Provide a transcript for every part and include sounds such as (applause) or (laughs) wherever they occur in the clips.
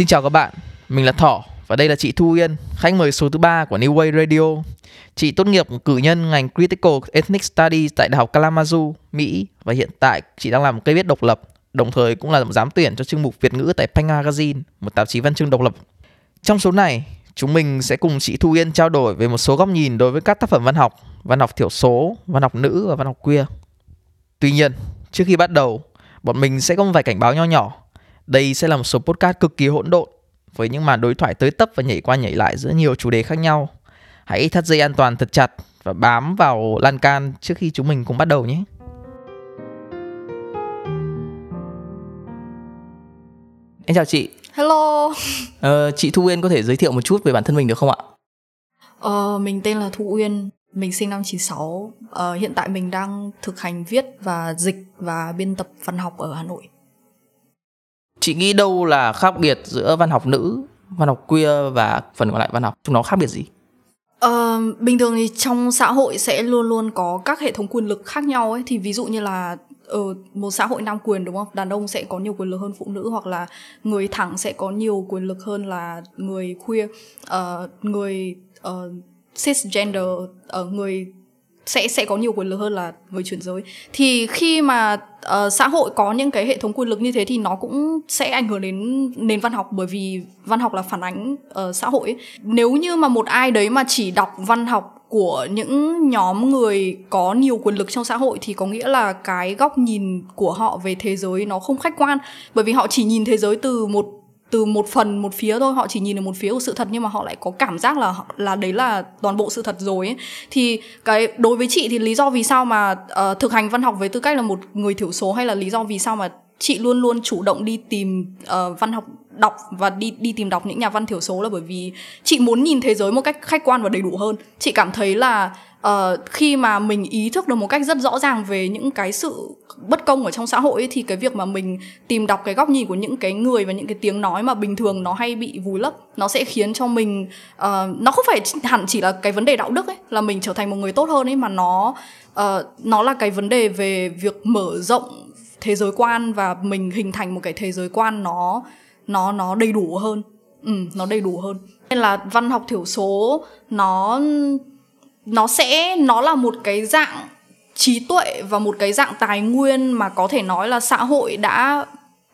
Xin chào các bạn, mình là Thỏ và đây là chị Thu Yên, khách mời số thứ ba của New Way Radio. Chị tốt nghiệp cử nhân ngành Critical Ethnic Studies tại Đại học Kalamazoo, Mỹ và hiện tại chị đang làm một cây viết độc lập, đồng thời cũng là giám tuyển cho chương mục Việt ngữ tại Pen Magazine, một tạp chí văn chương độc lập. Trong số này, chúng mình sẽ cùng chị Thu Yên trao đổi về một số góc nhìn đối với các tác phẩm văn học, văn học thiểu số, văn học nữ và văn học queer. Tuy nhiên, trước khi bắt đầu, bọn mình sẽ có một vài cảnh báo nho nhỏ. Đây sẽ là một số podcast cực kỳ hỗn độn với những màn đối thoại tới tấp và nhảy qua nhảy lại giữa nhiều chủ đề khác nhau. Hãy thắt dây an toàn thật chặt và bám vào lan can trước khi chúng mình cùng bắt đầu nhé. Em chào chị. Hello. (laughs) Ờ, chị Thu Uyên có thể giới thiệu một chút về bản thân mình được không ạ? Ờ, mình tên là Thu Uyên, mình sinh năm 96. Ờ, hiện tại mình đang thực hành viết và dịch và biên tập văn học ở Hà Nội. Chị nghĩ đâu là khác biệt giữa văn học nữ, văn học queer và phần còn lại văn học? Chúng nó khác biệt gì? Uh, bình thường thì trong xã hội sẽ luôn luôn có các hệ thống quyền lực khác nhau ấy thì ví dụ như là ở một xã hội nam quyền đúng không đàn ông sẽ có nhiều quyền lực hơn phụ nữ hoặc là người thẳng sẽ có nhiều quyền lực hơn là người queer uh, người uh, cisgender uh, người sẽ sẽ có nhiều quyền lực hơn là người chuyển giới thì khi mà uh, xã hội có những cái hệ thống quyền lực như thế thì nó cũng sẽ ảnh hưởng đến nền văn học bởi vì văn học là phản ánh uh, xã hội ấy. nếu như mà một ai đấy mà chỉ đọc văn học của những nhóm người có nhiều quyền lực trong xã hội thì có nghĩa là cái góc nhìn của họ về thế giới nó không khách quan bởi vì họ chỉ nhìn thế giới từ một từ một phần một phía thôi họ chỉ nhìn được một phía của sự thật nhưng mà họ lại có cảm giác là là đấy là toàn bộ sự thật rồi ấy. thì cái đối với chị thì lý do vì sao mà uh, thực hành văn học với tư cách là một người thiểu số hay là lý do vì sao mà chị luôn luôn chủ động đi tìm uh, văn học đọc và đi đi tìm đọc những nhà văn thiểu số là bởi vì chị muốn nhìn thế giới một cách khách quan và đầy đủ hơn chị cảm thấy là uh, khi mà mình ý thức được một cách rất rõ ràng về những cái sự bất công ở trong xã hội ấy, thì cái việc mà mình tìm đọc cái góc nhìn của những cái người và những cái tiếng nói mà bình thường nó hay bị vùi lấp nó sẽ khiến cho mình uh, nó không phải hẳn chỉ là cái vấn đề đạo đức ấy là mình trở thành một người tốt hơn ấy mà nó uh, nó là cái vấn đề về việc mở rộng thế giới quan và mình hình thành một cái thế giới quan nó nó nó đầy đủ hơn. Ừ, nó đầy đủ hơn. Nên là văn học thiểu số nó nó sẽ, nó là một cái dạng trí tuệ và một cái dạng tài nguyên mà có thể nói là xã hội đã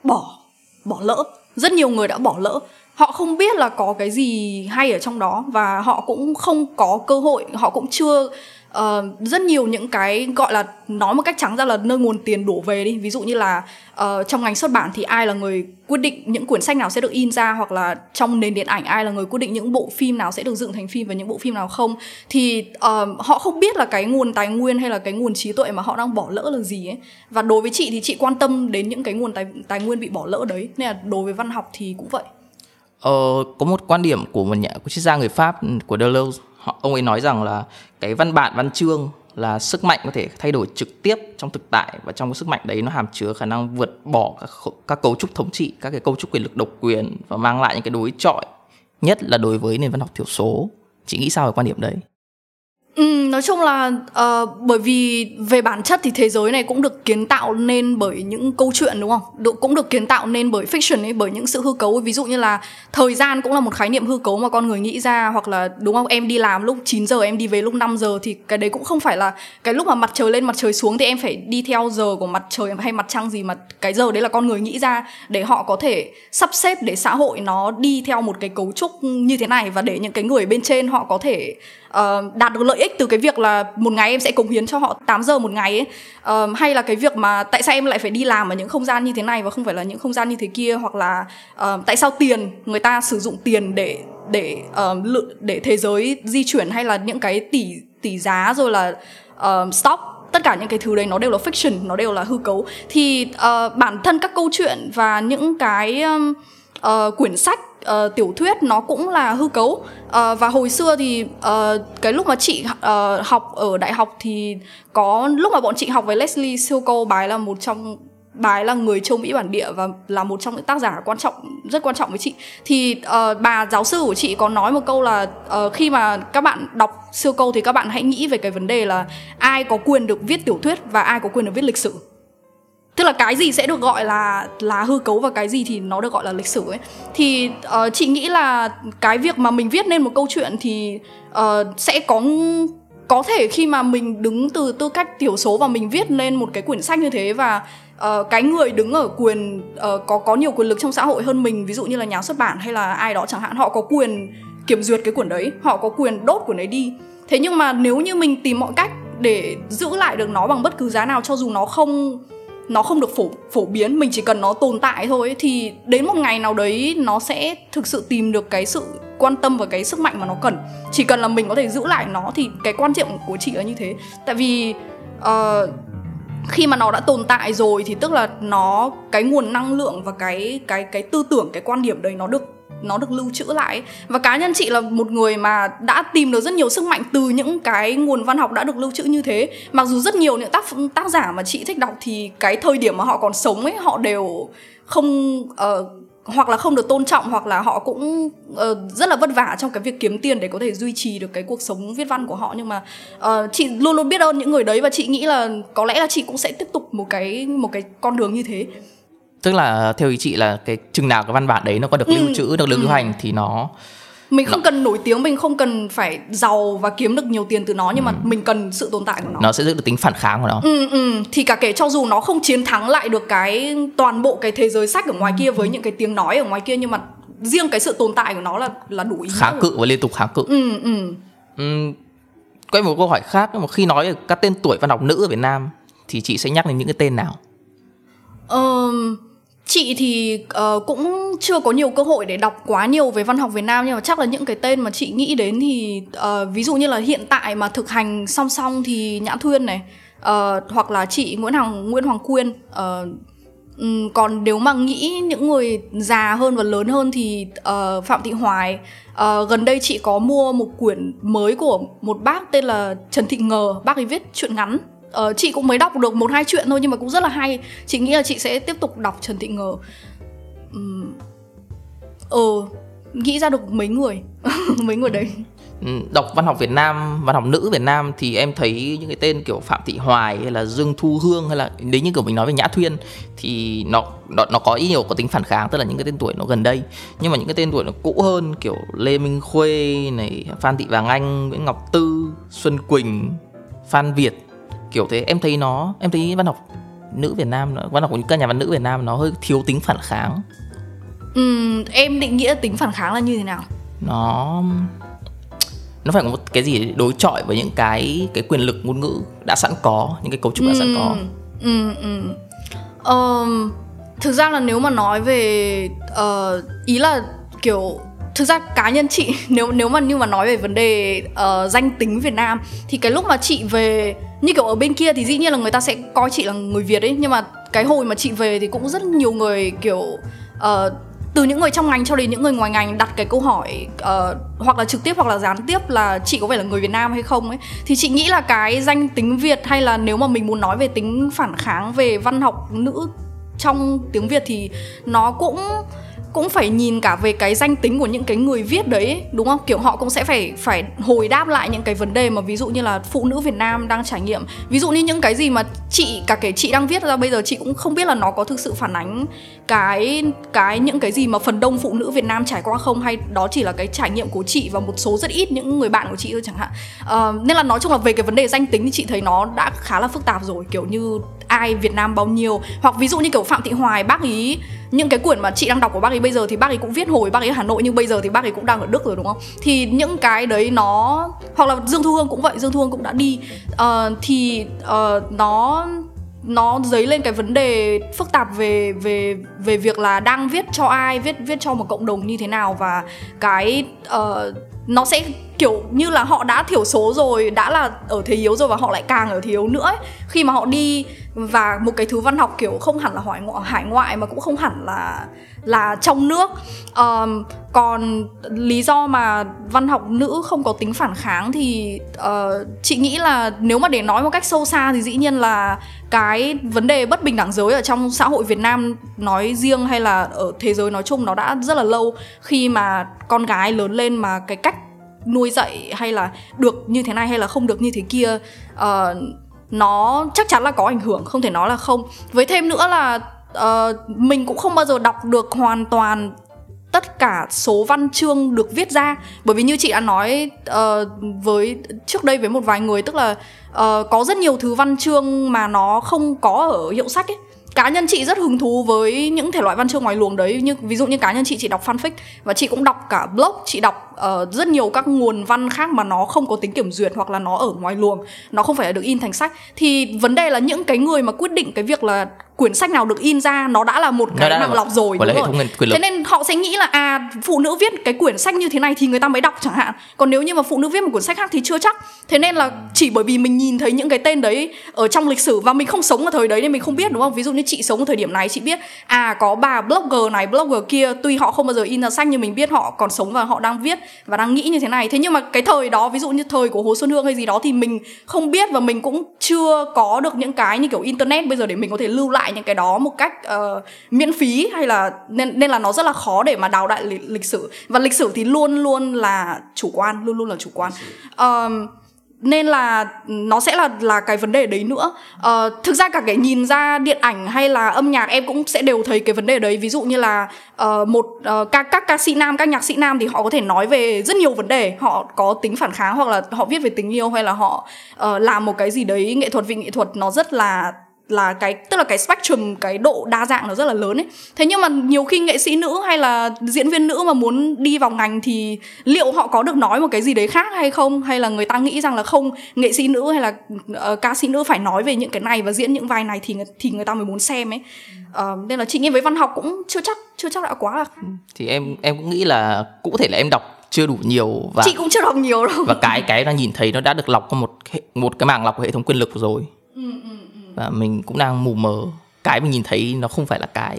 bỏ bỏ lỡ. Rất nhiều người đã bỏ lỡ. Họ không biết là có cái gì hay ở trong đó và họ cũng không có cơ hội, họ cũng chưa uh, rất nhiều những cái gọi là nói một cách trắng ra là nơi nguồn tiền đổ về đi. Ví dụ như là uh, trong ngành xuất bản thì ai là người quyết định những quyển sách nào sẽ được in ra hoặc là trong nền điện ảnh ai là người quyết định những bộ phim nào sẽ được dựng thành phim và những bộ phim nào không. Thì uh, họ không biết là cái nguồn tài nguyên hay là cái nguồn trí tuệ mà họ đang bỏ lỡ là gì ấy. Và đối với chị thì chị quan tâm đến những cái nguồn tài tài nguyên bị bỏ lỡ đấy. Nên là đối với văn học thì cũng vậy. Ờ, có một quan điểm của một nhà của triết gia người Pháp ừ, của Deleuze. Họ ông ấy nói rằng là cái văn bản văn chương là sức mạnh có thể thay đổi trực tiếp trong thực tại và trong cái sức mạnh đấy nó hàm chứa khả năng vượt bỏ các, các cấu trúc thống trị các cái cấu trúc quyền lực độc quyền và mang lại những cái đối chọi nhất là đối với nền văn học thiểu số. Chị nghĩ sao về quan điểm đấy? Ừ, nói chung là uh, bởi vì về bản chất thì thế giới này cũng được kiến tạo nên bởi những câu chuyện đúng không? Được, cũng được kiến tạo nên bởi fiction ấy, bởi những sự hư cấu. Ví dụ như là thời gian cũng là một khái niệm hư cấu mà con người nghĩ ra hoặc là đúng không? Em đi làm lúc 9 giờ em đi về lúc 5 giờ thì cái đấy cũng không phải là cái lúc mà mặt trời lên mặt trời xuống thì em phải đi theo giờ của mặt trời hay mặt trăng gì mà cái giờ đấy là con người nghĩ ra để họ có thể sắp xếp để xã hội nó đi theo một cái cấu trúc như thế này và để những cái người bên trên họ có thể uh, đạt được lợi ích từ cái việc là một ngày em sẽ cống hiến cho họ 8 giờ một ngày ấy. Uh, hay là cái việc mà tại sao em lại phải đi làm ở những không gian như thế này và không phải là những không gian như thế kia hoặc là uh, tại sao tiền người ta sử dụng tiền để để uh, để thế giới di chuyển hay là những cái tỷ tỷ giá rồi là uh, stock tất cả những cái thứ đấy nó đều là fiction nó đều là hư cấu. Thì uh, bản thân các câu chuyện và những cái um, uh, quyển sách uh, tiểu thuyết nó cũng là hư cấu. Uh, và hồi xưa thì uh, cái lúc mà chị uh, học ở đại học thì có lúc mà bọn chị học với Leslie Silko bài là một trong bà là người châu Mỹ bản địa và là một trong những tác giả quan trọng rất quan trọng với chị. Thì uh, bà giáo sư của chị có nói một câu là uh, khi mà các bạn đọc siêu câu thì các bạn hãy nghĩ về cái vấn đề là ai có quyền được viết tiểu thuyết và ai có quyền được viết lịch sử tức là cái gì sẽ được gọi là là hư cấu và cái gì thì nó được gọi là lịch sử ấy. Thì uh, chị nghĩ là cái việc mà mình viết nên một câu chuyện thì uh, sẽ có có thể khi mà mình đứng từ tư cách thiểu số và mình viết lên một cái quyển sách như thế và uh, cái người đứng ở quyền uh, có có nhiều quyền lực trong xã hội hơn mình ví dụ như là nhà xuất bản hay là ai đó chẳng hạn họ có quyền kiểm duyệt cái quyển đấy họ có quyền đốt quyển đấy đi. Thế nhưng mà nếu như mình tìm mọi cách để giữ lại được nó bằng bất cứ giá nào cho dù nó không nó không được phổ phổ biến mình chỉ cần nó tồn tại thôi thì đến một ngày nào đấy nó sẽ thực sự tìm được cái sự quan tâm và cái sức mạnh mà nó cần. Chỉ cần là mình có thể giữ lại nó thì cái quan trọng của chị là như thế. Tại vì uh, khi mà nó đã tồn tại rồi thì tức là nó cái nguồn năng lượng và cái cái cái tư tưởng cái quan điểm đấy nó được nó được lưu trữ lại và cá nhân chị là một người mà đã tìm được rất nhiều sức mạnh từ những cái nguồn văn học đã được lưu trữ như thế. Mặc dù rất nhiều những tác tác giả mà chị thích đọc thì cái thời điểm mà họ còn sống ấy họ đều không uh, hoặc là không được tôn trọng hoặc là họ cũng uh, rất là vất vả trong cái việc kiếm tiền để có thể duy trì được cái cuộc sống viết văn của họ. Nhưng mà uh, chị luôn luôn biết ơn những người đấy và chị nghĩ là có lẽ là chị cũng sẽ tiếp tục một cái một cái con đường như thế tức là theo ý chị là cái chừng nào cái văn bản đấy nó có được lưu ừ. trữ được lưu ừ. hành thì nó mình không nó... cần nổi tiếng mình không cần phải giàu và kiếm được nhiều tiền từ nó nhưng ừ. mà mình cần sự tồn tại của nó nó sẽ giữ được tính phản kháng của nó ừ, ừ. thì cả kể cho dù nó không chiến thắng lại được cái toàn bộ cái thế giới sách ở ngoài kia với những cái tiếng nói ở ngoài kia nhưng mà riêng cái sự tồn tại của nó là là đủ ý kháng cự và liên tục kháng cự ừ, ừ. Ừ, quay một câu hỏi khác mà khi nói về các tên tuổi văn học nữ ở Việt Nam thì chị sẽ nhắc đến những cái tên nào? Um, chị thì uh, cũng chưa có nhiều cơ hội để đọc quá nhiều về văn học Việt Nam nhưng mà chắc là những cái tên mà chị nghĩ đến thì uh, ví dụ như là hiện tại mà thực hành song song thì Nhã Thuyên này uh, hoặc là chị Nguyễn Hoàng Nguyễn Hoàng Quyên uh, Um, còn nếu mà nghĩ những người già hơn và lớn hơn thì uh, Phạm Thị Hoài uh, gần đây chị có mua một quyển mới của một bác tên là Trần Thị Ngờ bác ấy viết truyện ngắn uh, chị cũng mới đọc được một hai chuyện thôi nhưng mà cũng rất là hay. Chị nghĩ là chị sẽ tiếp tục đọc trần thị ngờ. Um, ờ nghĩ ra được mấy người. (laughs) Mấy người đấy. Đọc văn học Việt Nam, văn học nữ Việt Nam thì em thấy những cái tên kiểu Phạm Thị Hoài hay là Dương Thu Hương hay là nếu như kiểu mình nói về Nhã Thuyên thì nó nó, nó có ít nhiều có tính phản kháng tức là những cái tên tuổi nó gần đây. Nhưng mà những cái tên tuổi nó cũ hơn kiểu Lê Minh Khuê này Phan Thị Vàng Anh Nguyễn Ngọc Tư Xuân Quỳnh Phan Việt kiểu thế. Em thấy nó em thấy văn học nữ Việt Nam văn học của các nhà văn nữ Việt Nam nó hơi thiếu tính phản kháng. Ừ, em định nghĩa tính phản kháng là như thế nào? Nó nó phải có một cái gì đối chọi với những cái cái quyền lực ngôn ngữ đã sẵn có những cái cấu trúc đã sẵn có. Ừ, ừ. Um, thực ra là nếu mà nói về uh, ý là kiểu thực ra cá nhân chị (laughs) nếu nếu mà như mà nói về vấn đề uh, danh tính Việt Nam thì cái lúc mà chị về như kiểu ở bên kia thì dĩ nhiên là người ta sẽ coi chị là người Việt ấy nhưng mà cái hồi mà chị về thì cũng rất nhiều người kiểu uh, từ những người trong ngành cho đến những người ngoài ngành đặt cái câu hỏi uh, hoặc là trực tiếp hoặc là gián tiếp là chị có phải là người Việt Nam hay không ấy. Thì chị nghĩ là cái danh tính Việt hay là nếu mà mình muốn nói về tính phản kháng về văn học nữ trong tiếng Việt thì nó cũng cũng phải nhìn cả về cái danh tính của những cái người viết đấy đúng không? Kiểu họ cũng sẽ phải phải hồi đáp lại những cái vấn đề mà ví dụ như là phụ nữ Việt Nam đang trải nghiệm. Ví dụ như những cái gì mà chị cả cái chị đang viết ra bây giờ chị cũng không biết là nó có thực sự phản ánh cái cái những cái gì mà phần đông phụ nữ Việt Nam trải qua không hay đó chỉ là cái trải nghiệm của chị và một số rất ít những người bạn của chị thôi chẳng hạn. Uh, nên là nói chung là về cái vấn đề danh tính thì chị thấy nó đã khá là phức tạp rồi kiểu như ai Việt Nam bao nhiêu. Hoặc ví dụ như kiểu Phạm Thị Hoài bác ý những cái quyển mà chị đang đọc của bác ấy bây giờ thì bác ấy cũng viết hồi bác ấy ở Hà Nội nhưng bây giờ thì bác ấy cũng đang ở Đức rồi đúng không? Thì những cái đấy nó hoặc là Dương Thu Hương cũng vậy Dương Thu Hương cũng đã đi. Uh, thì uh, nó nó dấy lên cái vấn đề phức tạp về về về việc là đang viết cho ai viết viết cho một cộng đồng như thế nào và cái uh, nó sẽ kiểu như là họ đã thiểu số rồi đã là ở thế yếu rồi và họ lại càng ở thế yếu nữa ấy. khi mà họ đi và một cái thứ văn học kiểu không hẳn là hải ngoại hải ngoại mà cũng không hẳn là là trong nước um, còn lý do mà văn học nữ không có tính phản kháng thì uh, chị nghĩ là nếu mà để nói một cách sâu xa thì dĩ nhiên là cái vấn đề bất bình đẳng giới ở trong xã hội Việt Nam nói riêng hay là ở thế giới nói chung nó đã rất là lâu khi mà con gái lớn lên mà cái cách nuôi dạy hay là được như thế này hay là không được như thế kia uh, nó chắc chắn là có ảnh hưởng không thể nói là không. Với thêm nữa là uh, mình cũng không bao giờ đọc được hoàn toàn tất cả số văn chương được viết ra. Bởi vì như chị đã nói uh, với trước đây với một vài người tức là uh, có rất nhiều thứ văn chương mà nó không có ở hiệu sách ấy cá nhân chị rất hứng thú với những thể loại văn chương ngoài luồng đấy như ví dụ như cá nhân chị chị đọc fanfic và chị cũng đọc cả blog. Chị đọc uh, rất nhiều các nguồn văn khác mà nó không có tính kiểm duyệt hoặc là nó ở ngoài luồng nó không phải là được in thành sách. Thì vấn đề là những cái người mà quyết định cái việc là quyển sách nào được in ra nó đã là một cái nặng lọc rồi đúng rồi. thế nên họ sẽ nghĩ là à phụ nữ viết cái quyển sách như thế này thì người ta mới đọc chẳng hạn. Còn nếu như mà phụ nữ viết một quyển sách khác thì chưa chắc. Thế nên là chỉ bởi vì mình nhìn thấy những cái tên đấy ở trong lịch sử và mình không sống ở thời đấy nên mình không biết đúng không? Ví dụ như chị sống ở thời điểm này chị biết à có bà blogger này blogger kia tuy họ không bao giờ in ra sách nhưng mình biết họ còn sống và họ đang viết và đang nghĩ như thế này. Thế nhưng mà cái thời đó ví dụ như thời của hồ xuân hương hay gì đó thì mình không biết và mình cũng chưa có được những cái như kiểu internet bây giờ để mình có thể lưu lại những cái đó một cách uh, miễn phí hay là nên nên là nó rất là khó để mà đào đại lịch, lịch sử. Và lịch sử thì luôn luôn là chủ quan luôn luôn là chủ quan. Um, nên là nó sẽ là là cái vấn đề đấy nữa. Uh, thực ra cả cái nhìn ra điện ảnh hay là âm nhạc em cũng sẽ đều thấy cái vấn đề đấy. Ví dụ như là uh, một uh, các các ca sĩ nam các nhạc sĩ nam thì họ có thể nói về rất nhiều vấn đề. Họ có tính phản kháng hoặc là họ viết về tình yêu hay là họ uh, làm một cái gì đấy nghệ thuật vì nghệ thuật nó rất là là cái tức là cái spectrum cái độ đa dạng nó rất là lớn ấy. Thế nhưng mà nhiều khi nghệ sĩ nữ hay là diễn viên nữ mà muốn đi vào ngành thì liệu họ có được nói một cái gì đấy khác hay không? Hay là người ta nghĩ rằng là không nghệ sĩ nữ hay là uh, ca sĩ nữ phải nói về những cái này và diễn những vai này thì thì người ta mới muốn xem ấy. Uh, nên là chị nghĩ với văn học cũng chưa chắc chưa chắc đã quá là ừ, thì em em cũng nghĩ là cũng có thể là em đọc chưa đủ nhiều và chị cũng chưa đọc nhiều đâu. và cái cái đang nhìn thấy nó đã được lọc qua một một cái mảng lọc của hệ thống quyền lực rồi. Ừ, ừ và mình cũng đang mù mờ. Cái mình nhìn thấy nó không phải là cái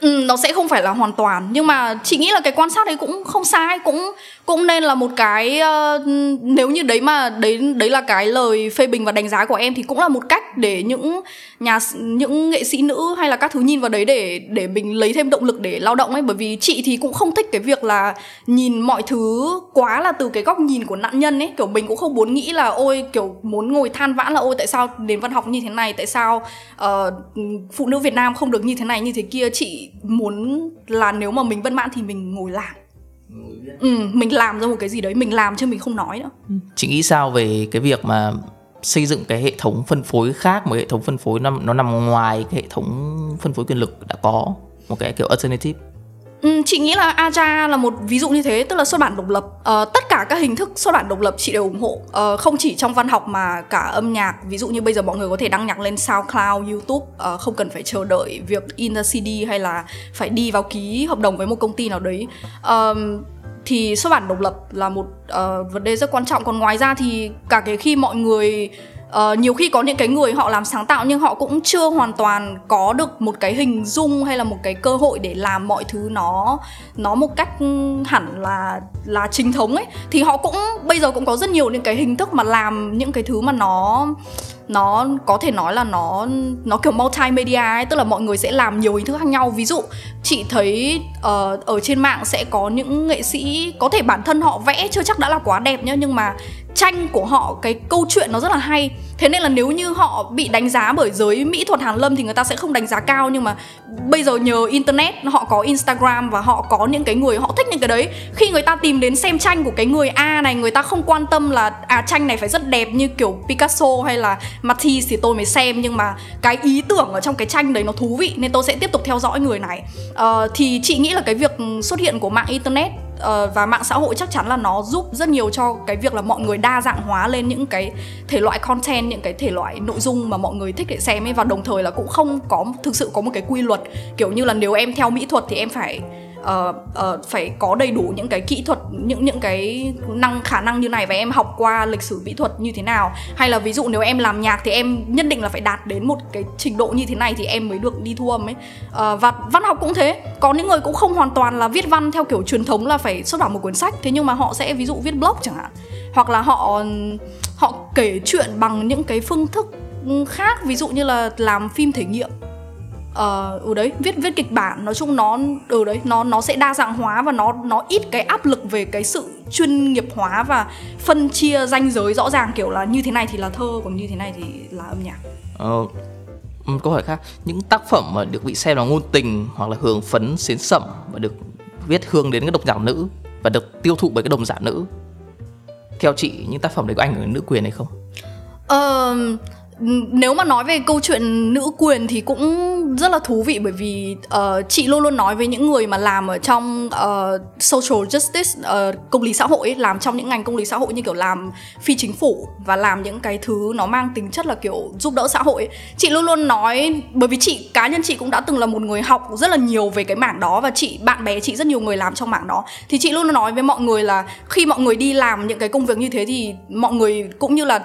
Ừ, nó sẽ không phải là hoàn toàn. Nhưng mà chị nghĩ là cái quan sát đấy cũng không sai. Cũng cũng nên là một cái uh, nếu như đấy mà đấy đấy là cái lời phê bình và đánh giá của em thì cũng là một cách để những nhà những nghệ sĩ nữ hay là các thứ nhìn vào đấy để để mình lấy thêm động lực để lao động ấy? Bởi vì chị thì cũng không thích cái việc là nhìn mọi thứ quá là từ cái góc nhìn của nạn nhân ấy. Kiểu mình cũng không muốn nghĩ là ôi kiểu muốn ngồi than vãn là ôi tại sao đến văn học như thế này? Tại sao uh, phụ nữ Việt Nam không được như thế này như thế kia? Chị muốn là nếu mà mình bất mãn thì mình ngồi làm. Ừ, mình làm ra một cái gì đấy mình làm chứ mình không nói nữa. Chị nghĩ sao về cái việc mà xây dựng cái hệ thống phân phối khác một hệ thống phân phối nó, nó nằm ngoài cái hệ thống phân phối quyền lực đã có một cái kiểu alternative. Ừ, chị nghĩ là Aja là một ví dụ như thế tức là xuất bản độc lập. À, tất cả các hình thức xuất bản độc lập chị đều ủng hộ. À, không chỉ trong văn học mà cả âm nhạc. Ví dụ như bây giờ mọi người có thể đăng nhạc lên SoundCloud, YouTube. À, không cần phải chờ đợi việc in ra CD hay là phải đi vào ký hợp đồng với một công ty nào đấy. À, thì xuất bản độc lập là một uh, vấn đề rất quan trọng. Còn ngoài ra thì cả cái khi mọi người uh, nhiều khi có những cái người họ làm sáng tạo nhưng họ cũng chưa hoàn toàn có được một cái hình dung hay là một cái cơ hội để làm mọi thứ nó nó một cách hẳn là là chính thống ấy. Thì họ cũng bây giờ cũng có rất nhiều những cái hình thức mà làm những cái thứ mà nó nó có thể nói là nó nó kiểu multimedia ấy tức là mọi người sẽ làm nhiều hình thức khác nhau. Ví dụ chị thấy uh, ở trên mạng sẽ có những nghệ sĩ có thể bản thân họ vẽ chưa chắc đã là quá đẹp nhá nhưng mà tranh của họ cái câu chuyện nó rất là hay thế nên là nếu như họ bị đánh giá bởi giới mỹ thuật hàn lâm thì người ta sẽ không đánh giá cao nhưng mà bây giờ nhờ internet họ có instagram và họ có những cái người họ thích những cái đấy. Khi người ta tìm đến xem tranh của cái người a này người ta không quan tâm là à tranh này phải rất đẹp như kiểu picasso hay là matisse thì tôi mới xem nhưng mà cái ý tưởng ở trong cái tranh đấy nó thú vị nên tôi sẽ tiếp tục theo dõi người này. Uh, thì chị nghĩ là cái việc xuất hiện của mạng internet uh, và mạng xã hội chắc chắn là nó giúp rất nhiều cho cái việc là mọi người đa dạng hóa lên những cái thể loại content những cái thể loại nội dung mà mọi người thích để xem ấy. Và đồng thời là cũng không có thực sự có một cái quy luật kiểu như là nếu em theo mỹ thuật thì em phải uh, uh, phải có đầy đủ những cái kỹ thuật những những cái năng khả năng như này và em học qua lịch sử mỹ thuật như thế nào? Hay là ví dụ nếu em làm nhạc thì em nhất định là phải đạt đến một cái trình độ như thế này thì em mới được đi thu âm ấy. Uh, và văn học cũng thế. Có những người cũng không hoàn toàn là viết văn theo kiểu truyền thống là phải xuất bản một cuốn sách thế nhưng mà họ sẽ ví dụ viết blog chẳng hạn. Hoặc là họ họ kể chuyện bằng những cái phương thức khác ví dụ như là làm phim thể nghiệm ờ uh, đấy viết viết kịch bản nói chung nó ở ừ đấy nó nó sẽ đa dạng hóa và nó nó ít cái áp lực về cái sự chuyên nghiệp hóa và phân chia ranh giới rõ ràng kiểu là như thế này thì là thơ còn như thế này thì là âm nhạc ờ câu hỏi khác những tác phẩm mà được bị xem là ngôn tình hoặc là hưởng phấn xến sẩm và được viết hướng đến cái độc giả nữ và được tiêu thụ bởi cái độc giả nữ theo chị những tác phẩm đấy có ảnh hưởng đến nữ quyền hay không? Ờ, uh, nếu mà nói về câu chuyện nữ quyền thì cũng rất là thú vị bởi vì uh, chị luôn luôn nói với những người mà làm ở trong uh, social justice uh, công lý xã hội ấy, làm trong những ngành công lý xã hội như kiểu làm phi chính phủ và làm những cái thứ nó mang tính chất là kiểu giúp đỡ xã hội ấy. chị luôn luôn nói bởi vì chị cá nhân chị cũng đã từng là một người học rất là nhiều về cái mảng đó và chị bạn bè chị rất nhiều người làm trong mảng đó thì chị luôn luôn nói với mọi người là khi mọi người đi làm những cái công việc như thế thì mọi người cũng như là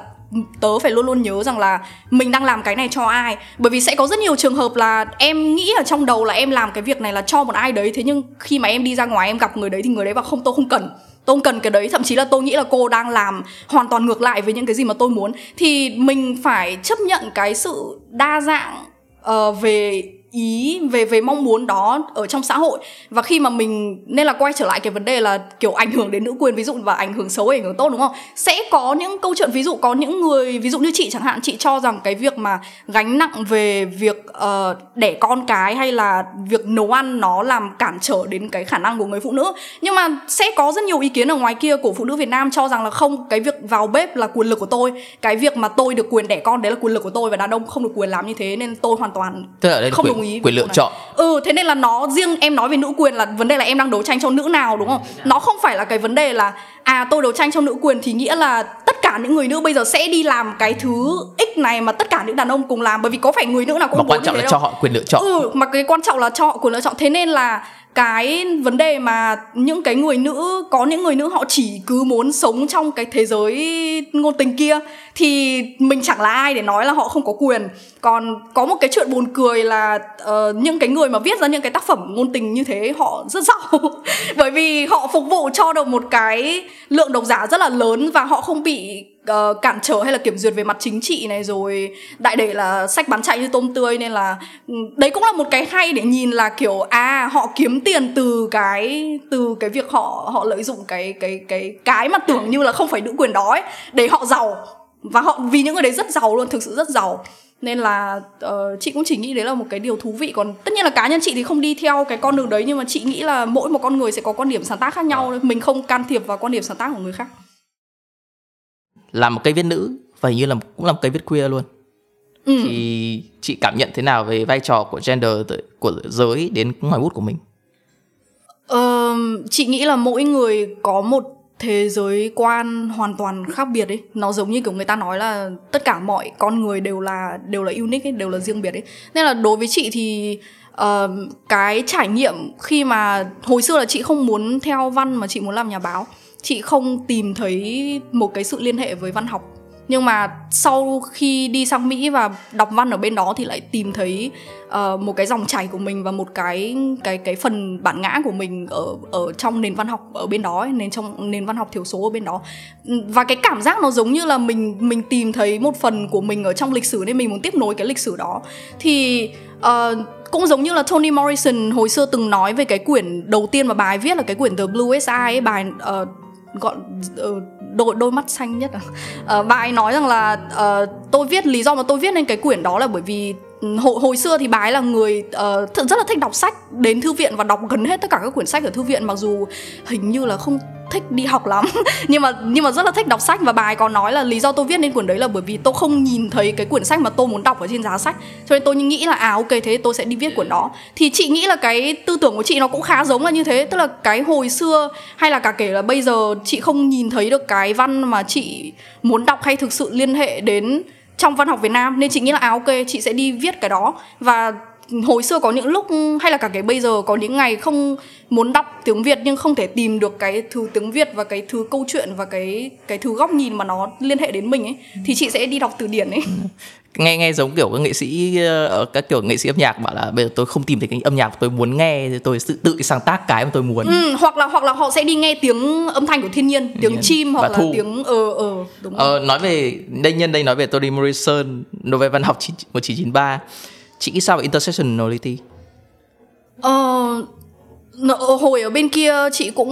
tớ phải luôn luôn nhớ rằng là mình đang làm cái này cho ai. Bởi vì sẽ có rất nhiều trường hợp là em nghĩ ở trong đầu là em làm cái việc này là cho một ai đấy thế nhưng khi mà em đi ra ngoài em gặp người đấy thì người đấy bảo không tôi không cần. Tôi không cần cái đấy thậm chí là tôi nghĩ là cô đang làm hoàn toàn ngược lại với những cái gì mà tôi muốn. Thì mình phải chấp nhận cái sự đa dạng uh, về ý về về mong muốn đó ở trong xã hội. Và khi mà mình nên là quay trở lại cái vấn đề là kiểu ảnh hưởng đến nữ quyền ví dụ và ảnh hưởng xấu ảnh hưởng tốt đúng không? Sẽ có những câu chuyện ví dụ có những người ví dụ như chị chẳng hạn chị cho rằng cái việc mà gánh nặng về việc uh, đẻ con cái hay là việc nấu ăn nó làm cản trở đến cái khả năng của người phụ nữ. Nhưng mà sẽ có rất nhiều ý kiến ở ngoài kia của phụ nữ Việt Nam cho rằng là không cái việc vào bếp là quyền lực của tôi. Cái việc mà tôi được quyền đẻ con đấy là quyền lực của tôi và đàn ông không được quyền làm như thế nên tôi hoàn toàn không đồng ý quyền lựa chọn. Ừ thế nên là nó riêng em nói về nữ quyền là vấn đề là em đang đấu tranh cho nữ nào đúng không? Nó không phải là cái vấn đề là à tôi đấu tranh cho nữ quyền thì nghĩa là tất cả những người nữ bây giờ sẽ đi làm cái thứ ích này mà tất cả những đàn ông cùng làm bởi vì có phải người nữ nào cũng mà quan trọng là đâu. cho họ quyền lựa chọn. Ừ mà cái quan trọng là cho họ quyền lựa chọn. Thế nên là cái vấn đề mà những cái người nữ có những người nữ họ chỉ cứ muốn sống trong cái thế giới ngôn tình kia thì mình chẳng là ai để nói là họ không có quyền. Còn có một cái chuyện buồn cười là uh, những cái người mà viết ra những cái tác phẩm ngôn tình như thế họ rất giàu. (laughs) Bởi vì họ phục vụ cho được một cái lượng độc giả rất là lớn và họ không bị uh, cản trở hay là kiểm duyệt về mặt chính trị này rồi đại để là sách bán chạy như tôm tươi nên là ừ, đấy cũng là một cái hay để nhìn là kiểu à họ kiếm tiền từ cái từ cái việc họ họ lợi dụng cái cái cái cái mà tưởng như là không phải nữ quyền đó ấy, để họ giàu. Và họ vì những người đấy rất giàu luôn thực sự rất giàu. Nên là uh, chị cũng chỉ nghĩ đấy là một cái điều thú vị. Còn tất nhiên là cá nhân chị thì không đi theo cái con đường đấy nhưng mà chị nghĩ là mỗi một con người sẽ có quan điểm sáng tác khác nhau. Mình không can thiệp vào quan điểm sáng tác của người khác làm một cây viết nữ và hình như là cũng là một cây viết queer luôn. Ừ. thì chị cảm nhận thế nào về vai trò của gender của giới đến ngoài bút của mình? Ờ, chị nghĩ là mỗi người có một thế giới quan hoàn toàn khác biệt ấy. Nó giống như kiểu người ta nói là tất cả mọi con người đều là đều là unique ấy, đều là riêng biệt ấy. Nên là đối với chị thì uh, cái trải nghiệm khi mà hồi xưa là chị không muốn theo văn mà chị muốn làm nhà báo chị không tìm thấy một cái sự liên hệ với văn học. Nhưng mà sau khi đi sang Mỹ và đọc văn ở bên đó thì lại tìm thấy uh, một cái dòng chảy của mình và một cái cái cái phần bản ngã của mình ở ở trong nền văn học ở bên đó ấy, nền trong nền văn học thiểu số ở bên đó. Và cái cảm giác nó giống như là mình mình tìm thấy một phần của mình ở trong lịch sử nên mình muốn tiếp nối cái lịch sử đó. Thì uh, cũng giống như là Toni Morrison hồi xưa từng nói về cái quyển đầu tiên mà bài viết là cái quyển The Blue Eye ấy bài uh, gọi ờ, đôi đôi mắt xanh nhất à. uh, bà ấy nói rằng là uh, tôi viết lý do mà tôi viết lên cái quyển đó là bởi vì hồi, hồi xưa thì bà ấy là người uh, rất là thích đọc sách đến thư viện và đọc gần hết tất cả các quyển sách ở thư viện mặc dù hình như là không thích đi học lắm. (laughs) Nhưng mà nhưng mà rất là thích đọc sách và bài có còn nói là lý do tôi viết nên quyển đấy là bởi vì tôi không nhìn thấy cái quyển sách mà tôi muốn đọc ở trên giá sách. Cho nên tôi nghĩ là à ok thế tôi sẽ đi viết quyển đó. Thì chị nghĩ là cái tư tưởng của chị nó cũng khá giống là như thế tức là cái hồi xưa hay là cả kể là bây giờ chị không nhìn thấy được cái văn mà chị muốn đọc hay thực sự liên hệ đến trong văn học Việt Nam, nên chị nghĩ là à ok, chị sẽ đi viết cái đó. Và hồi xưa có những lúc, hay là cả cái bây giờ có những ngày không muốn đọc tiếng Việt nhưng không thể tìm được cái thứ tiếng Việt và cái thứ câu chuyện và cái cái thứ góc nhìn mà nó liên hệ đến mình ấy, thì chị sẽ đi đọc từ điển ấy. (laughs) nghe nghe giống kiểu các nghệ sĩ ở ờ, các kiểu nghệ sĩ âm nhạc bảo là bây giờ tôi không tìm thấy cái âm nhạc tôi muốn nghe thì tôi tự tự sáng tác cái mà tôi muốn. Ừ, hoặc là hoặc là họ sẽ đi nghe tiếng âm thanh của thiên nhiên tiếng nhiên. chim hoặc là tiếng ờ ờ đúng ờ, nói về đây nhân đây nói về Toni Morrison về văn học 1993 chị nghĩ sao về intersectionality Ờ, hồi ở bên kia chị cũng